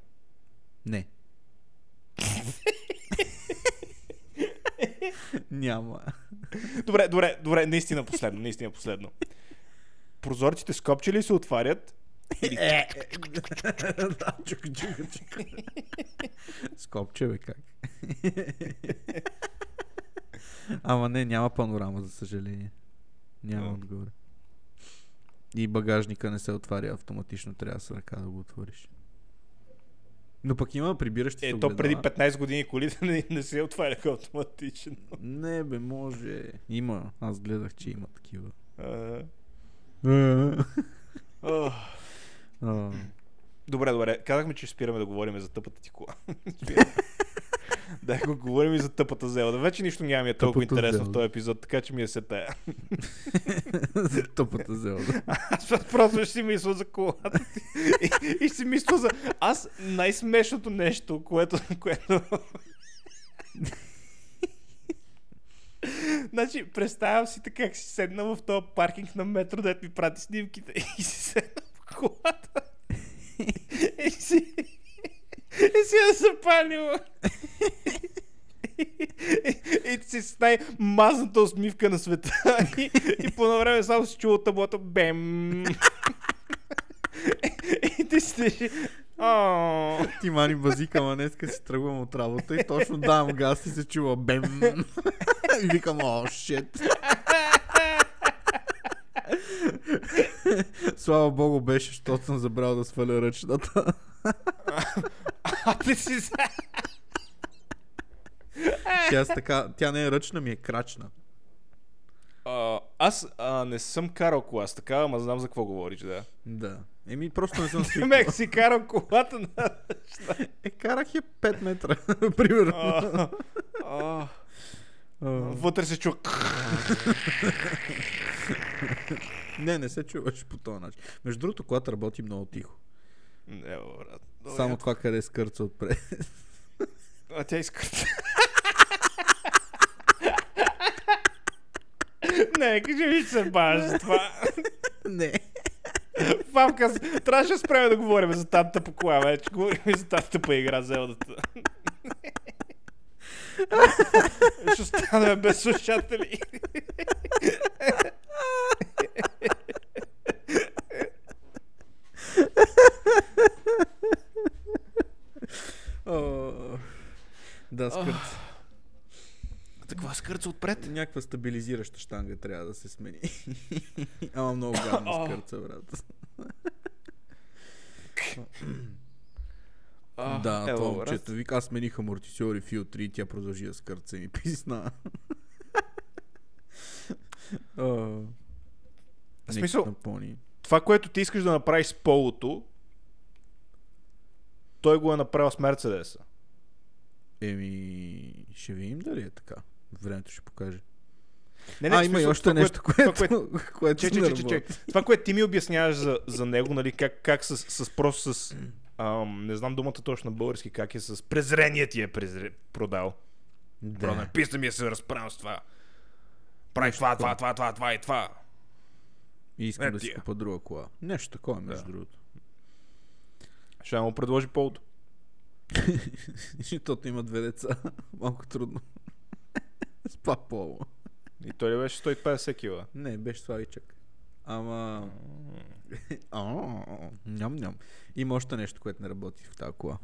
B: Не. Няма.
A: Добре, добре, добре, наистина последно, наистина последно. Прозорците с копче ли се отварят?
B: Е, чука, чука. Скопче, бе, как? Ама не, няма панорама, за съжаление. Няма отгоре. И багажника не се отваря автоматично, трябва с ръка да го отвориш. Но пък има прибиращи се
A: Е, то преди
B: огледала.
A: 15 години колите не, не се отваряха автоматично.
B: Не бе, може. Има. Аз гледах, че има такива.
A: Добре, добре. Казахме, че спираме да говорим за тъпата ти кола. да, го говорим и за тъпата Зелда. Вече нищо няма ми е толкова
B: Тъпата
A: интересно в
B: Зелда.
A: този епизод, така че ми е се тая.
B: За тъпата зелда.
A: Аз просто ще си мисля за колата. И, и си мисля за... Аз най-смешното нещо, което... което... значи, представям си така, как си седна в този паркинг на метро, дето ми прати снимките и си седна в колата. и си... И си я запалила. и, и си с най-мазната усмивка на света. и, и по едно време само си чува таблото Бем. и ти си... О,
B: Ти мани базика, ама днеска си тръгвам от работа и точно давам газ и се чува бем. и викам, о, шит. Слава богу беше, защото съм забрал да сваля ръчната.
A: Ти си... за-
B: тя, с така, тя не е ръчна, ми е крачна.
A: А, аз а, не съм карал кола с такава, ама знам за какво говориш, да.
B: Да. Еми, просто не съм свикнал.
A: Мек си карал колата на...
B: Е, карах я 5 метра, примерно.
A: Вътре се чу...
B: Не, не се чуваш по този начин. Между другото, колата работи много тихо.
A: Не, брат. Добре.
B: Само това къде скърца отпред.
A: А тя иска. Не, кажи ми, че се за това.
B: не.
A: Папка, с- трябваше да спреме да говорим за тази тъпа кола, вече. Говорим за тази тъпа игра, Зелдата. Ще останем без слушатели.
B: Да, скърца.
A: Таква скърца отпред.
B: Някаква стабилизираща штанга трябва да се смени. Ама много гадно
A: О.
B: скърца, брат. Да,
A: ево,
B: това момчето вика, аз смених амортисьори филтри и тя продължи да скърца и писна.
A: В смисъл-. Това, което ти искаш да направиш с полото, той го е направил с Мерцедеса.
B: Еми, ще видим дали е така. Времето ще покаже.
A: Не,
B: а,
A: в
B: има и още
A: това,
B: нещо,
A: което-
B: което,
A: това,
B: което,
A: Че, че,
B: не
A: че, че, че.
B: работи.
A: Това, което ти ми обясняваш за, за него, нали, как, как с, с просто с... Ам, не знам думата точно на български, как е с презрение ти е презре, продал. Да.
B: Да.
A: Написано ми е се разправям с това. Прави това, това, това, това, това и това.
B: И искам да си купа друга кола. Нещо такова, между
A: Да.
B: другото.
A: Ще му предложи полото.
B: Защото има две деца. Малко трудно. С па поло.
A: И той ли беше 150 кила?
B: Не, беше Славичък. Ама... Ням, ням. Има още нещо, което не работи в тази кола.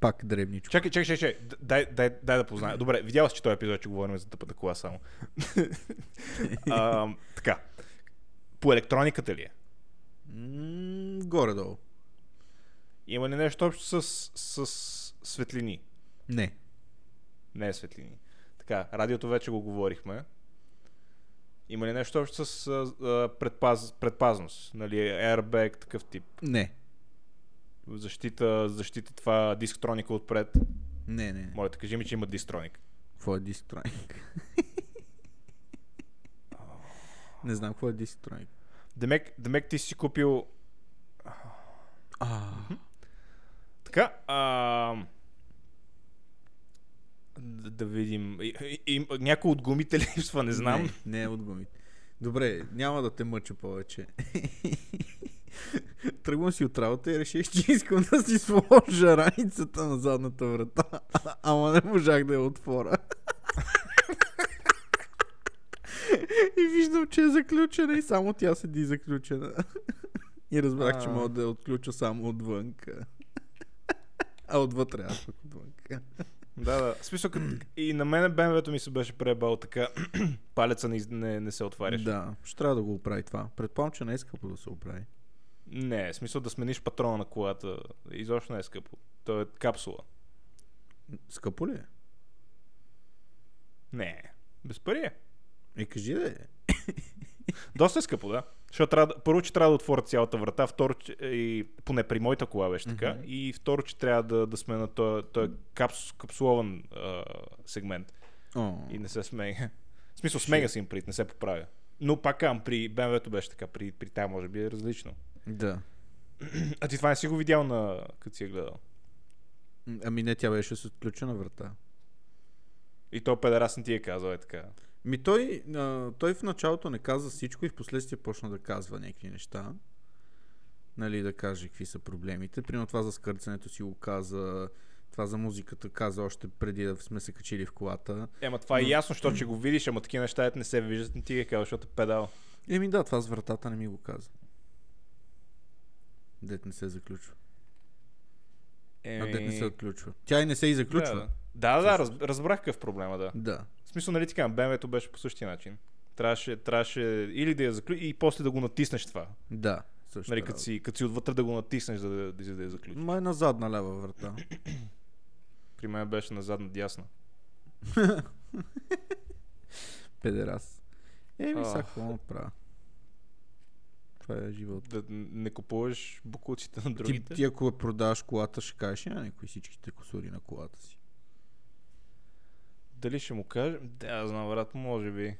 B: Пак дребничко.
A: Чакай, чакай, чакай, чакай. Дай, дай, дай да позная. Добре, видял си, че този епизод, че говорим за тъпата кола само. а, така. По електрониката ли е?
B: Горе-долу.
A: Има ли нещо общо с, с светлини?
B: Не.
A: Не е светлини. Така, радиото вече го говорихме. Има ли нещо общо с а, предпаз, предпазност? Нали, airbag, такъв тип.
B: Не.
A: Защита, защита това дисктроника отпред.
B: Не, не.
A: Моля, да кажи ми, че има дисктроник.
B: Какво е дисктроник? не знам какво е дисктроник.
A: Демек, демек ти си купил...
B: А,
A: Така, а... Да, да видим. И, и, някой от гумите ли липсва, не знам.
B: Не, не е от гумите. Добре, няма да те мъча повече. Тръгвам си от работа и реших, че искам да си сложа раницата на задната врата. Ама не можах да я отворя. и виждам, че е заключена и само тя седи заключена. и разбрах, че мога да я отключа само отвънка. А отвътре аз.
A: Да, да. В смисъл, като... и на мен БМВ-то ми се беше пребал така. Палеца не, не, не се отваряше.
B: Да, ще трябва да го оправи това. Предполагам, че не е скъпо да се оправи.
A: Не, в смисъл да смениш патрона на колата. Изобщо не е скъпо. То е капсула.
B: Скъпо ли е?
A: Не. Без пари е.
B: Е, кажи да е.
A: Доста е скъпо, да. Защото трябва, първо, че трябва да отворя цялата врата, второ, че, и, поне при моята кола беше така,
B: Мгм.
A: и второ, че трябва да, да сме на този, този капс, капсулован а, сегмент
B: О,
A: и не се сменя. В смисъл, сменя се им прит, не се поправя. Но пак кам, при BMW-то беше така, при, при тая може би е различно.
B: да.
A: А ти това не си го видял на... като си я гледал.
B: Ами не, тя беше с отключена врата.
A: И то педерас не ти е казал е така.
B: Ми той, а, той в началото не каза всичко и в последствие почна да казва някакви неща. Нали, да каже какви са проблемите. Примерно това за скърцането си го каза, това за музиката каза още преди да сме се качили в колата.
A: Ема това е
B: Но-
A: ясно, защото че го видиш, ама такива неща не се виждат, не ти ги казал, защото е педал.
B: Еми да, това с вратата не ми го каза. Дет не се заключва. А дет не се отключва. Тя и не се и заключва.
A: Да, да, да, да раз, разбрах какъв проблема, да.
B: Да.
A: В смисъл, нали ти казвам, BMW-то беше по същия начин. Трябваше, трябваше или да я заключиш и после да го натиснеш това.
B: Да. Също
A: Нали, като си, като си отвътре да го натиснеш, за да, да, да я заключиш.
B: Ма е на задна лева врата.
A: При мен беше на задна дясна.
B: Педерас. Еми, сега какво направя? Това е живот.
A: Да не купуваш букуците на
B: Ти,
A: другите.
B: ти ако продаваш колата, ще кажеш на някой всичките косури на колата си.
A: Дали ще му кажа? Да, знам, брат, може би.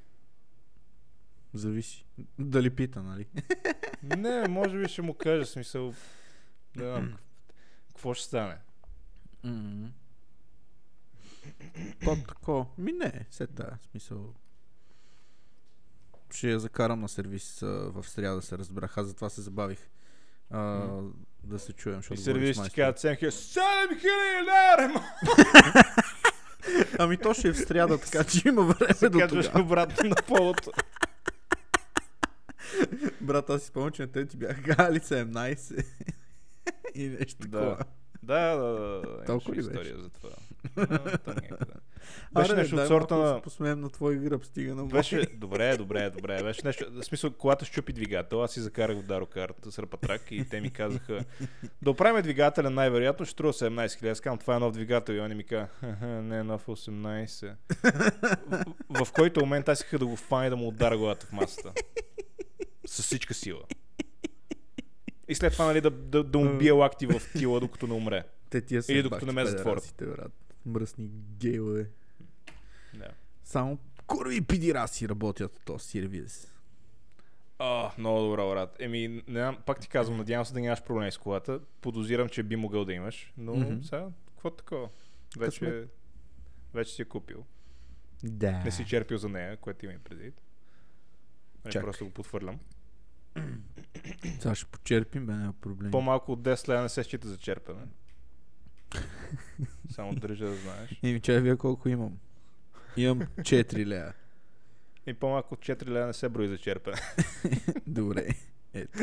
B: Зависи. Дали пита, нали?
A: Не, може би ще му кажа, смисъл. Знам. Какво ще стане?
B: По тако. Ми не, се тая смисъл. Ще я закарам на сервис а, в сряда, се разбрах. Аз затова се забавих. А,
A: М.
B: да се чуем,
A: И
B: защото с
A: сервис ти казват 7 хиляди. 7 хиляди лева!
B: Ами то ще е в сряда, така че има време
A: Се
B: до тогава.
A: обратно на полото.
B: Брат, аз си спомням, че на те ти бяха казали 17. И нещо
A: Да.
B: такова.
A: Да, да, да. да.
B: Толкова ли беше?
A: история за това. Беше
B: Аре,
A: нещо
B: дай
A: от сорта на...
B: посмеем на твой гръб, стига на
A: Беше, добре, добре, добре. Беше нещо, в смисъл, колата щупи двигател, аз си закарах в Дарокар с ръпатрак и те ми казаха, да оправим двигателя най-вероятно ще струва 17 000. Аз казвам, това е нов двигател и они ми казаха, «Ха-ха, не е нов 18. в, в който момент аз исках да го фана и да му удара главата в масата. С всичка сила. И след това, нали, да, да, да му бия лакти в тила, докато не умре.
B: Те тия са
A: Или докато не ме затворят.
B: Мръсни гейлове.
A: Да.
B: Само курви пидираси работят в този сервис.
A: А, много добра, брат. Еми, не пак ти казвам, надявам се да нямаш проблеми с колата. Подозирам, че би могъл да имаш, но
B: Мгм.
A: сега, какво такова? Вече,
B: Късмет.
A: вече си е купил.
B: Да.
A: Не си черпил за нея, което има и предвид. Не,
B: Чакай.
A: просто го потвърлям.
B: Сега ще почерпим, бе, няма проблем.
A: По-малко от 10 лева не се счита за черпене. Само държа да знаеш.
B: Еми, чай вие колко имам. Имам 4 лея.
A: И по-малко от 4 лева не се брои за черпене.
B: Добре. Ето.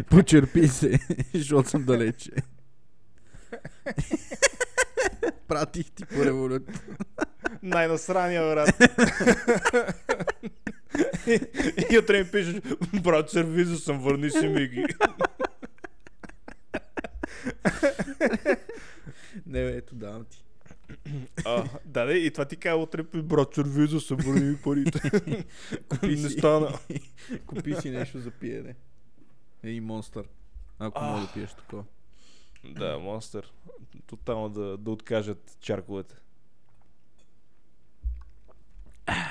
B: Почерпи се, защото съм далече. Пратих ти по револют.
A: Най-насрания, брат. и, и утре ми пишеш, брат, сервиза съм, върни си ми ги.
B: Не, бе, ето давам ти.
A: А, да, да, и това ти казва утре, брат, сервиза съм, върни ми парите.
B: Купи
A: не стана.
B: Купи си нещо за пиене. Ей, монстър. Ако
A: А.
B: мога да пиеш такова.
A: Да, монстър. Тотално да, да откажат чарковете.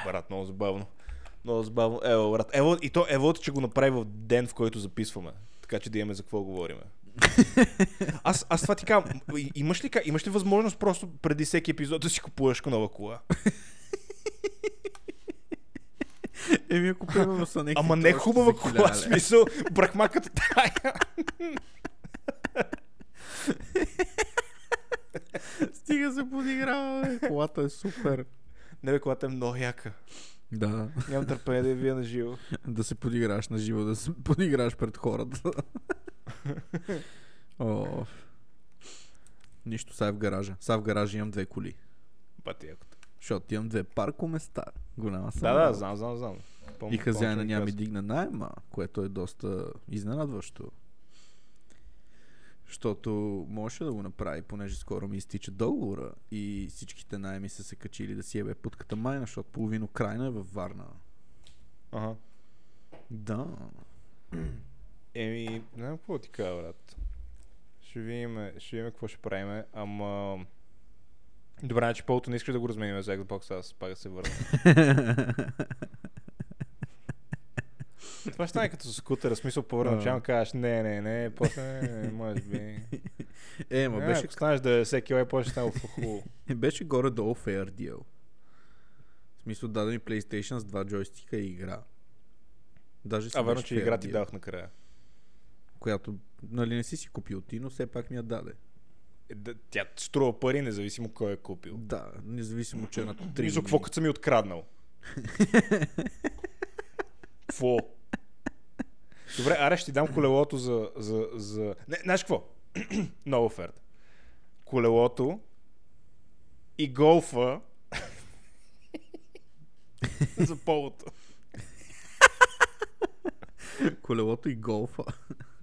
A: Брат, много забавно. Много забавно. Ево, брат. Ево, и то ево, че го направи в ден, в който записваме. Така че да имаме за какво говориме. Аз, аз това ти казвам. Имаш ли, имаш ли възможност просто преди всеки епизод да си купуваш нова кола?
B: Еми, ако примерно са някакви
A: Ама не хубава кола, в смисъл, брахмаката тая.
B: Стига се подиграва. Колата е супер.
A: Не бе, колата е много яка.
B: Да.
A: Нямам търпение да я вия на живо.
B: Да се подиграш на живо, да се подиграш пред хората. О. Нищо, сега в гаража. Сега в гаража имам две коли.
A: Бати якото.
B: Защото имам две паркоместа. Голяма съм.
A: Да, да, знам, знам, знам. Пом-
B: И хазяина няма ми дигна найема, което е доста изненадващо. Защото можеше да го направи, понеже скоро ми изтича договора и всичките найеми са се качили да си ебе под катамайна, защото половино крайна е във Варна.
A: Ага.
B: Да.
A: Еми, не знам какво ти кажа, брат. Ще видим, ще видим какво ще правим, ама... Добре, значи полото не искаш да го разменим за Xbox, аз пак да се върна. Това ще стане като с скутера, смисъл повърна, че кажеш не, не, не, после не, може би.
B: Е, ма беше,
A: ако станеш 90 кила и после ще стане хубаво.
B: беше горе-долу fair deal. В смисъл, даде ми PlayStation с два джойстика и игра. Даже
A: А, верно, че игра ти дах накрая.
B: Която, нали не си си купил ти, но все пак ми я даде.
A: Е, да, Тя струва пари, независимо кой е купил.
B: Да, независимо, че е на 3
A: Мисля, какво като съм ми откраднал? Какво? Добре, аре ще ти дам колелото за... за, за... Не, знаеш какво? Нова оферта. Колелото и голфа за полото.
B: Колелото и голфа.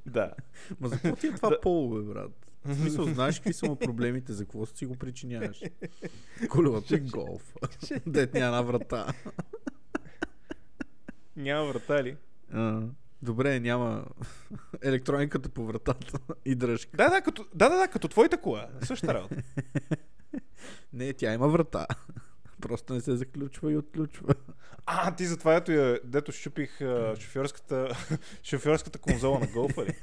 A: Да.
B: Ма за какво ти е това
A: Да.
B: поло, бе, брат? В смисъл, знаеш какви са му проблемите, за какво си го причиняваш? Колелото и голфа. Дет няма една врата.
A: Няма врата ли?
B: А, Добре, няма електрониката по вратата и дръжка.
A: Да, да, като, да, да, да, като твоята кола. Същата работа.
B: Не, тя има врата. Просто не се заключва и отключва.
A: А, ти затова ето я, дето щупих а, шофьорската, шофьорската конзола на голфа ли?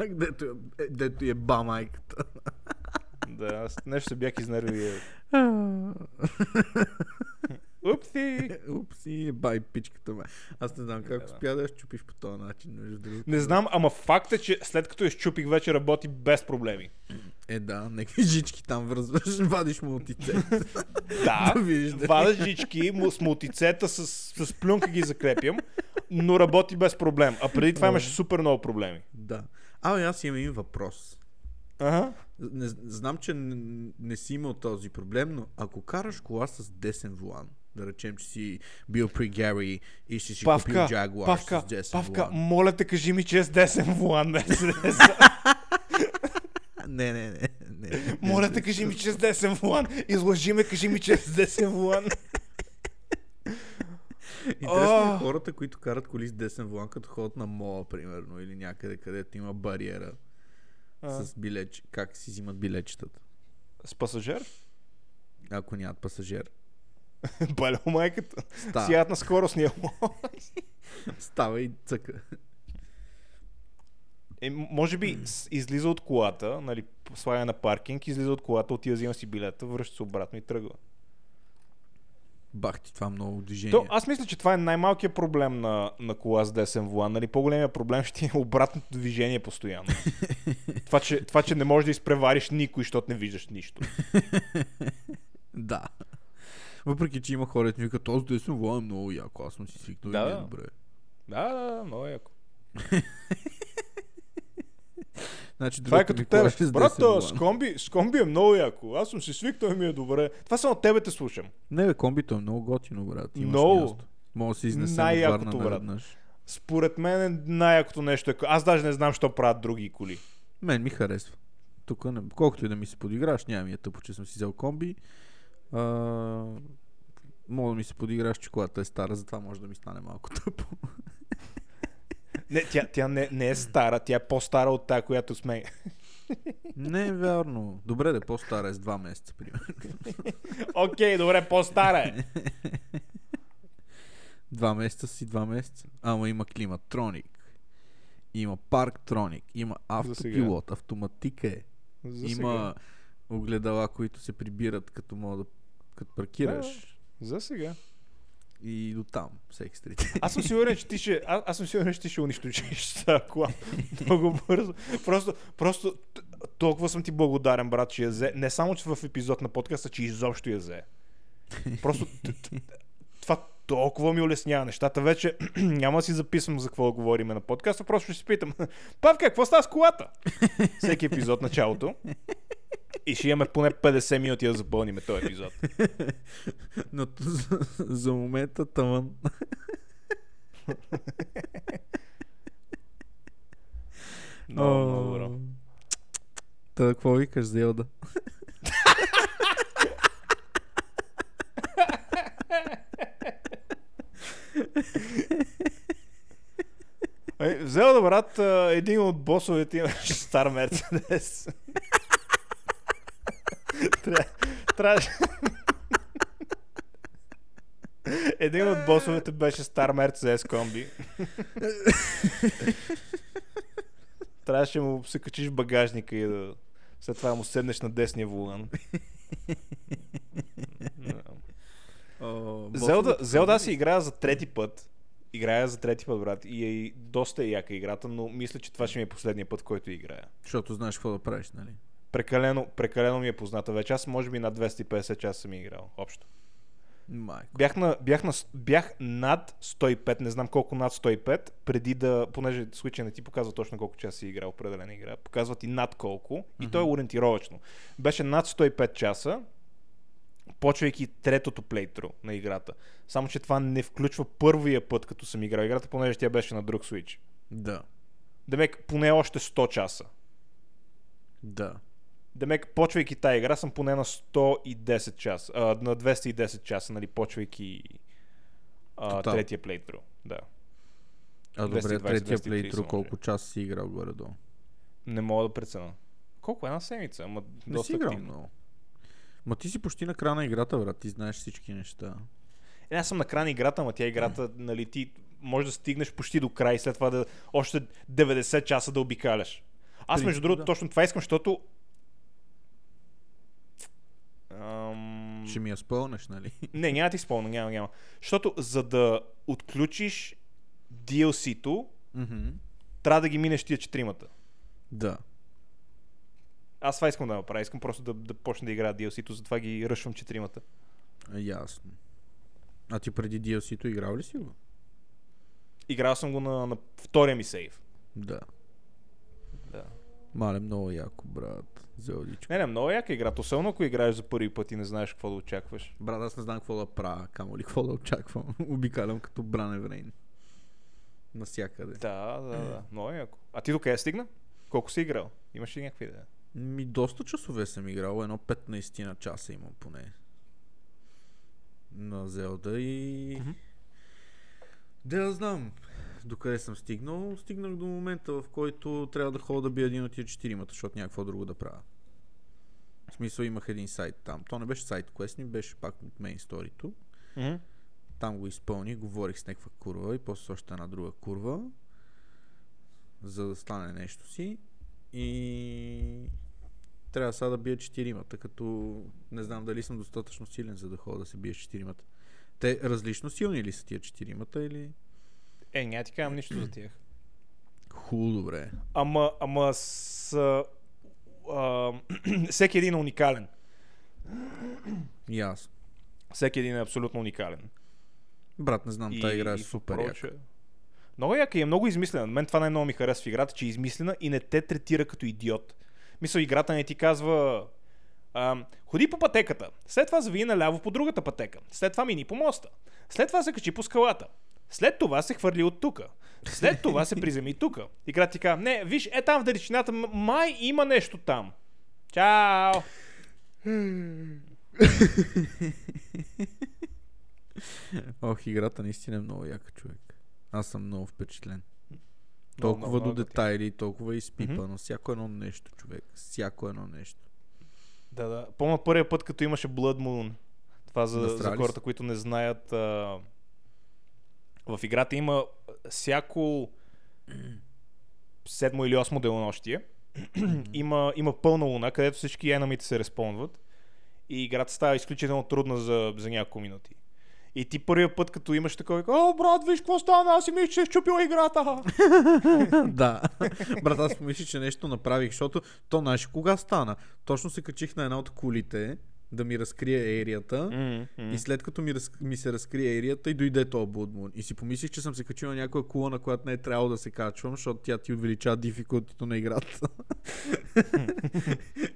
B: дето, е, дето е ба майката.
A: Да, аз нещо се бях изнервил. Упси!
B: Упси, бай пичката ме. Аз не знам как
A: Да, да.
B: успя да я щупиш по този начин. Между другото.
A: Не знам, ама факт е, че след като я щупих, вече работи без проблеми.
B: Е, да, някакви жички там връзваш, вадиш мултицет.
A: Да,
B: Да вижда.
A: вада жички, с мултицета, с, с плюнка ги закрепям, но работи без проблем. А преди това имаше супер много проблеми.
B: да. Абе, аз имам един въпрос.
A: Ага.
B: Не, знам, че не, не си имал този проблем, но ако караш кола с десен волан, да речем, че си бил при Гари и си си купил
A: Павка,
B: Jaguar
A: Павка,
B: с десен
A: Павка,
B: волан.
A: моля те, кажи ми, че е с десен вулан, Мерцедес.
B: Не, не, не. не.
A: Моля те, кажи ми, че е с десен вулан. Излъжи ме, кажи ми, че е с десен вулан.
B: Интересно
A: О!
B: е хората, които карат коли с десен волан, като ходят на мола, примерно, или някъде, където има бариера
A: А.
B: с билеч. Как си взимат билетчетата?
A: С пасажир?
B: Ако нямат пасажир.
A: Баля майката.
B: Става,
A: Сядат на скоростния
B: става и цъка.
A: Е, може би излиза от колата, нали, слага на паркинг, излиза от колата, отива взима си билета, връща се обратно и тръгва.
B: Бах ти това много движение.
A: То, аз мисля, че това е най-малкият проблем на, на кола с десен вулан. Нали? По-големият проблем ще е обратното движение постоянно. това, че, това, че не можеш да изпревариш никой, защото не виждаш нищо.
B: Да. Въпреки, че има хора, които ми викат, този десен волан е много яко, аз съм си свикнал
A: Да,
B: и ми е добре.
A: Да, да, да, много яко.
B: Значи,
A: Това е като тебе.
B: е с
A: комби, с комби е много яко. Аз съм си свикнал и ми е добре. Това само от тебе те слушам.
B: Не, бе, комбито е много готино, брат. Имаш
A: Много.
B: място. Мога да се изнесем от
A: Най-якото, брат. Според мен е най-якото нещо. е- Аз даже не знам, що правят други коли.
B: Мен ми харесва. Тук, не, колкото и да ми се подиграш, няма ми е тъпо, че съм си взел комби. А, мога да ми се подиграш, че колата е стара, затова може да ми стане малко тъпо.
A: Не, тя, тя не, не е стара, тя е по-стара от тази, която сме.
B: не е вярно. Добре, да е по-стара е с два месеца, примерно.
A: Окей, добре, по-стара е.
B: Два месеца си два месеца. Ама има климатроник. Има парктроник. Има автопилот. Автоматика е.
A: За
B: има огледала, които се прибират като мога да като паркираш.
A: сега. За сега.
B: И до там, всеки стрит.
A: Аз съм сигурен, че ти ще, аз, аз съм сигурен, че ти ще унищожиш тази кола много бързо. Просто, просто толкова съм ти благодарен, брат, че я взе. Не само, че в епизод на подкаста, че изобщо я взе. Просто това толкова ми улеснява нещата. Вече няма да си записвам за какво да говорим на подкаста, просто ще си питам. Павка, какво става с колата? Всеки епизод началото. И ще имаме поне 50 минути да запълним този епизод.
B: Но за, за момента тъмън.
A: Много, много добро.
B: Та, какво викаш за Елда?
A: Ами, взел да брат, един от босовете имаше стар Мерцедес. Тря- Трябваше... Един от босовете беше стар Мерцедес комби. Трябваше му се качиш в багажника и да... След това му седнеш на десния вулан. Зелда, Зелда си играя за трети път. Играя за трети път, брат. И е доста е яка играта, но мисля, че това ще ми е последния път, който играя.
B: Защото знаеш какво да правиш, нали?
A: Прекалено, прекалено ми е позната вече. Аз може би над 250 часа съм играл. Общо.
B: Майко.
A: Бях, на, бях, на, бях над 105, не знам колко над 105, преди да, понеже Switch не ти показва точно колко часа си играл определена игра, показва ти над колко и то е ориентировачно. Беше над 105 часа, почвайки третото плейтру на играта. Само, че това не включва първия път, като съм играл играта, понеже тя беше на друг Switch.
B: Да.
A: Демек, поне още 100 часа.
B: Да.
A: Демек, почвайки тази игра, съм поне на 110 часа, а, на 210 часа, нали, почвайки а,
B: Тотал.
A: третия плейтру. Да.
B: А добре,
A: 220,
B: третия
A: 230
B: плейтру
A: може.
B: колко часа си играл горе-долу?
A: Не мога да преценя. Колко една седмица? Ама
B: Не
A: доста
B: си играл
A: активно.
B: много. Ма ти си почти на края на играта, брат. Ти знаеш всички неща.
A: Е, аз съм на края на играта, ама тя играта, нали, ти може да стигнеш почти до край след това да още 90 часа да обикаляш. Аз,
B: Принцип,
A: между другото,
B: да.
A: точно това искам, защото... Ам...
B: Ще ми я спълнеш, нали?
A: Не, няма да ти спомня, няма, няма. Защото за да отключиш DLC-то,
B: Мгм.
A: трябва да ги минеш тия четиримата.
B: Да.
A: Аз това искам да направя. Искам просто да, да почна да играя DLC-то, затова ги ръшвам четиримата.
B: Ясно. А ти преди DLC-то играл ли си го?
A: Играл съм го на, на втория ми сейв.
B: Да.
A: Да.
B: Мале, много яко, брат. Зелдичко.
A: Не, не, много яка игра. Особено ако играеш за първи път и не знаеш какво да очакваш.
B: Брат, аз не знам какво да правя, камо ли какво да очаквам. Обикалям като браневрейн. Насякъде.
A: Да, да, да. Много яко. А ти до къде стигна? Колко си играл? Имаш ли някаква идея?
B: Ми, доста часове съм играл, едно 15 на часа имам поне. На Зелда и...
A: Мгм.
B: Да, знам докъде съм стигнал. Стигнах до момента, в който трябва да ходя да бия един от тия четиримата, защото някакво друго да правя. В смисъл имах един сайт там. То не беше сайт квест, ми беше пак от мейн сторито. Там го изпълних, говорих с някаква курва и после още една друга курва, за да стане нещо си. И трябва сега да бия четиримата, като не знам дали съм достатъчно силен, за да ходя да се бия четиримата. Те различно силни ли са тия четиримата или...
A: Е, няма ти казвам нищо за тях.
B: Хубаво, добре.
A: Ама, ама с... А, всеки един е уникален.
B: Аз.
A: Всеки един е абсолютно уникален.
B: Брат, не знам, тази игра е супер яка.
A: Много яка и е много измислена. Мен това най-много ми харесва в играта, че е измислена и не те третира като идиот. Мисля, играта не ти казва ам, ходи по пътеката, след това завие наляво по другата пътека, след това мини по моста, след това се качи по скалата, след това се хвърли от тука, след това се приземи тука. Играта ти казва, не, виж, е там в далечината, май има нещо там. Чао!
B: Ох, играта наистина е много яка, човек. Аз съм много впечатлен.
A: Много,
B: Толкова
A: много,
B: до
A: много готино.
B: детайли, толкова изпипано. Всяко едно нещо, човек. Всяко едно нещо.
A: Да, да. Помня първия път, като имаше Blood Moon. Това за, за хората, които не знаят. А... В играта има всяко седмо или осмо денонощие. има, има пълна луна, където всички енамите се респонват. И играта става изключително трудна за, за няколко минути. И ти първия път, като имаш такова, о, брат, виж какво стана, аз си мисля, че е щупила играта.
B: да. Брат, аз помислих, че нещо направих, защото то знаеш кога стана. Точно се качих на една от кулите да ми разкрие ерията.
A: М-м.
B: И след като ми, раз, ми се разкрие ерията и дойде то Blood Moon. И си помислих, че съм се качил на някоя кула, на която не е трябвало да се качвам, защото тя ти увеличава дификултито на играта.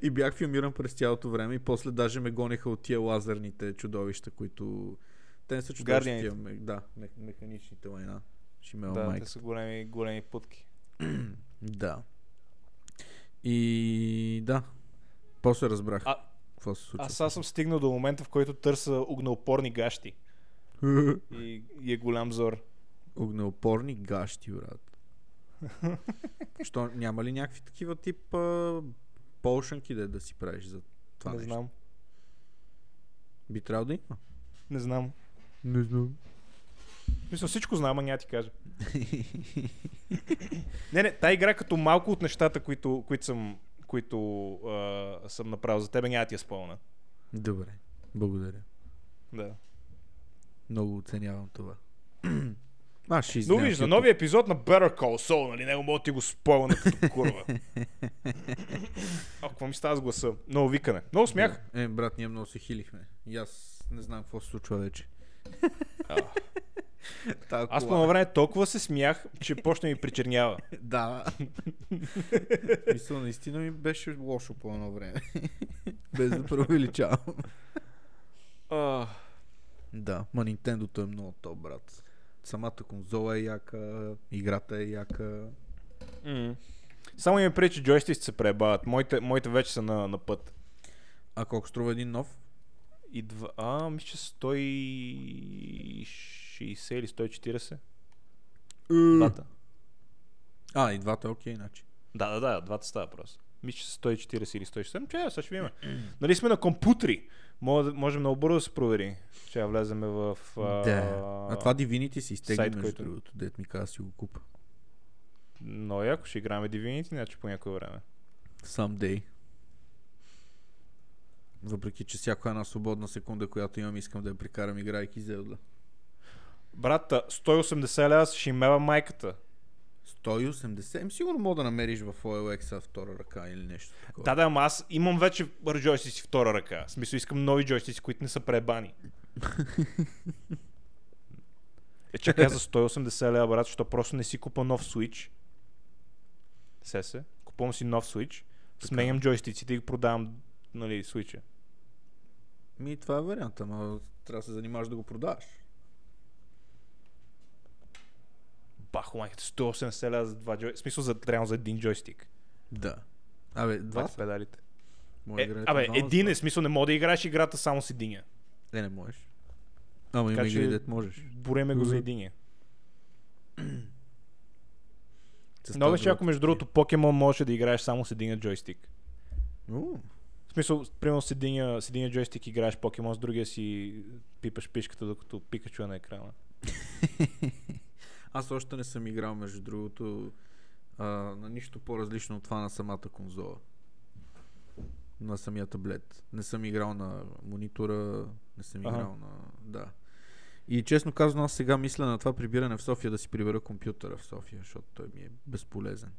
B: и бях филмиран през цялото време и после даже ме гонеха от тия лазерните чудовища, които... Те не са чудовища, тия, да, ме- механичните лайна. Ще ме
A: Да,
B: майка.
A: те са големи, големи путки.
B: Да. И да. После разбрах
A: А,
B: какво се случва.
A: Аз сега съм стигнал до момента, в който търся огнеопорни гащи. И, и е голям зор.
B: Огнеопорни гащи, брат. Що, няма ли някакви такива тип а, полшанки да, да си правиш за това
A: не
B: нещо?
A: знам.
B: Би трябвало да има.
A: Не знам.
B: Не знам.
A: Мисля, всичко знам, а няма ти кажа. Не, не, тази игра като малко от нещата, които, които съм които а, съм направил за тебе, няма да ти я спомня.
B: Добре. Благодаря.
A: Да.
B: Много оценявам това. Аз ще
A: Но
B: изнемам
A: виж, за
B: YouTube.
A: новия епизод на Better Call Saul, нали, него мога да ти го спойна като курва. Какво ми става с гласа? Много викане. Много смях.
B: Да. Е, брат, ние много се хилихме. И аз не знам какво се случва вече. Та
A: Аз по време толкова се смях, че почна ми причернява.
B: Да. Мисля, наистина ми беше лошо по едно време. Без да преувеличавам.
A: А,
B: Да, ма Nintendo е много то, брат. Самата конзола е яка, играта е яка.
A: м. Само ми пречи джойстиците се пребават. Моите, моите вече са на, на път.
B: А колко струва един нов?
A: И два... А, мисля, че 160 или 140. Двата.
B: А, и двата е окей, значи.
A: Да, да, да, двата става просто. Мисля, че са 140 или 160. Че, сега ще видим. нали сме на компютри? Може, да- може много бързо да се провери. Ще влеземе в... А,
B: Да. А това Divinity си изтегли, между
A: който-
B: другото, дет ми каза си го купа.
A: Но яко ще играме Divinity, значи по някое време.
B: Someday. Въпреки, че всяка една свободна секунда, която имам, искам да я прикарам играйки Зелда.
A: Брата, 180 лева ще имева майката.
B: 180? Ем, сигурно мога да намериш в OLX втора ръка или нещо такова.
A: Да, да, ама аз имам вече джойстици втора ръка. В смисъл искам нови джойстици, които не са пребани. е, чакай за 180 лева, брат, защото просто не си купа нов Switch. Се се. Купувам си нов Switch. Сменям джойстиците и ги продавам, нали, Switch.
B: Ми, това е вариант, ама трябва да се занимаваш да го продаваш.
A: Бахо, майката, 180 лева за два джойстика. Смисъл за, реално за един джойстик.
B: Да. Абе, два са.
A: педалите. Е,
B: да играете
A: абе, един е смисъл, не мога да играеш играта само с единия.
B: Не, не можеш. Ама има игри, дет можеш.
A: Бореме го за единия. Много ще ако между другото покемон може да играеш само с един джойстик.
B: О,
A: В смисъл, примерно с един, с един джойстик играеш покемон, с другия си пипаш пишката, докато Пикачу е на екрана.
B: Аз още не съм играл, между другото, а, на нищо по-различно от това на самата конзола. На самия таблет. Не съм играл на монитора, не съм играл на... Да. И честно казано, аз сега мисля на това прибиране в София да си прибера компютъра в София, защото той ми е безполезен.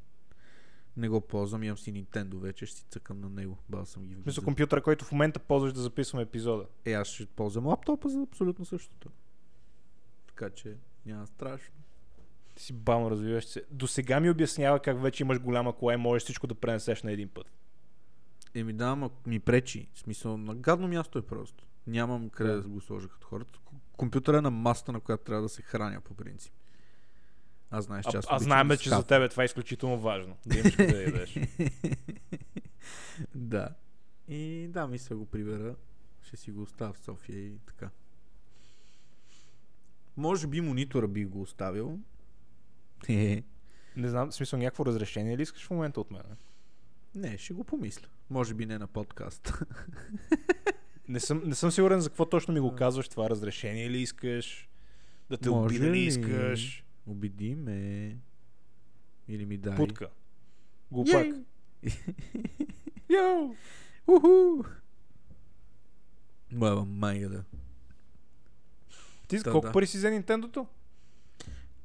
B: Не го ползвам, имам си Nintendo вече, ще си цъкам на него. Бал съм ги за-
A: компютъра, който в момента ползваш да записваме епизода.
B: Е, аз ще ползвам лаптопа за абсолютно същото. Така че няма страшно.
A: Ти си бавно развиваш се. До сега ми обяснява как вече имаш голяма кола и можеш всичко да пренесеш на един път.
B: Еми да, ама ми пречи. В смисъл, на гадно място е просто. Нямам къде
A: Да.
B: да го сложа като хората. Компютъра е на маста, на която трябва да се храня по принцип. Аз знаеш, че аз
A: а знаем, че за тебе това е изключително важно. Да имаш къде да ядеш.
B: да. И да, мисля го прибера. Ще си го оставя в София и така. Може би монитора би го оставил.
A: Не знам, в смисъл някакво разрешение ли искаш в момента от мен?
B: Не, ще го помисля. Може би не на подкаст.
A: Не съм, не съм сигурен за какво точно ми го казваш това. Разрешение ли искаш? Да те
B: Може
A: обида ли
B: ли?
A: искаш?
B: Убеди ме. Или ми дай.
A: Путка. Глупак.
B: Йоу! Уху! Баба майга да.
A: Ти
B: Да,
A: колко
B: да.
A: пари си за Нинтендото?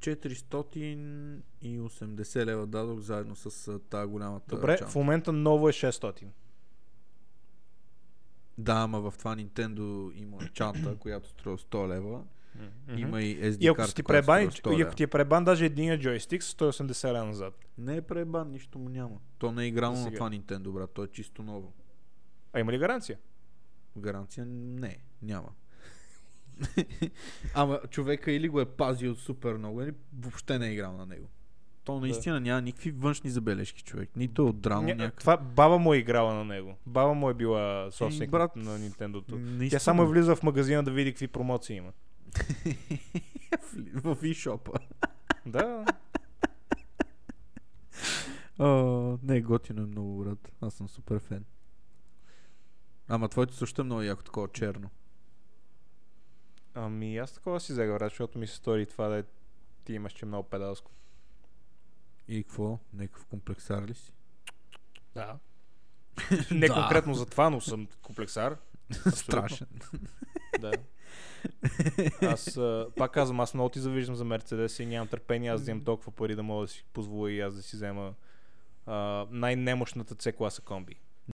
B: 480 лева дадох заедно с тази голямата
A: Добре,
B: чанта.
A: в момента ново е 600.
B: Да, ама в това Nintendo има чанта, която струва 100 лева.
A: Мгм.
B: Има и SD
A: И ако
B: карта,
A: ти пребан,
B: струва 100
A: и ако ти е пребан даже един джойстик, с 180 лева назад.
B: Не е пребан, нищо му няма. То не е игрално
A: За
B: на това Nintendo, брат. То е чисто ново.
A: А има ли гаранция?
B: Гаранция не, няма. Ама човека или го е пазил супер много, или въобще не е играл на него. То наистина няма никакви външни забележки, човек. Нито от драма,
A: Ня,
B: някакъв.
A: това баба му е играла на него. Баба му е била собственик
B: брат,
A: на Нинтендото.
B: Наистина.
A: Тя само е влиза в магазина да види какви промоции има.
B: В eShop-а.
A: Да.
B: А, не, готино е много, брат. Аз съм супер фен. Ама твоето също е много яко такова черно.
A: Ами аз такова си взега, брат, защото ми се стори това да е, ти имаш че е много педалско.
B: И какво? Някакъв комплексар ли си?
A: Да. Не
B: Да.
A: конкретно за това, но съм комплексар. Абсолютно.
B: Страшен.
A: Да. Аз пак казвам, аз много ти завиждам за Мерцедес и нямам търпение аз да имам толкова пари да мога да си позволя и аз да си взема а, най-немощната C класа комби.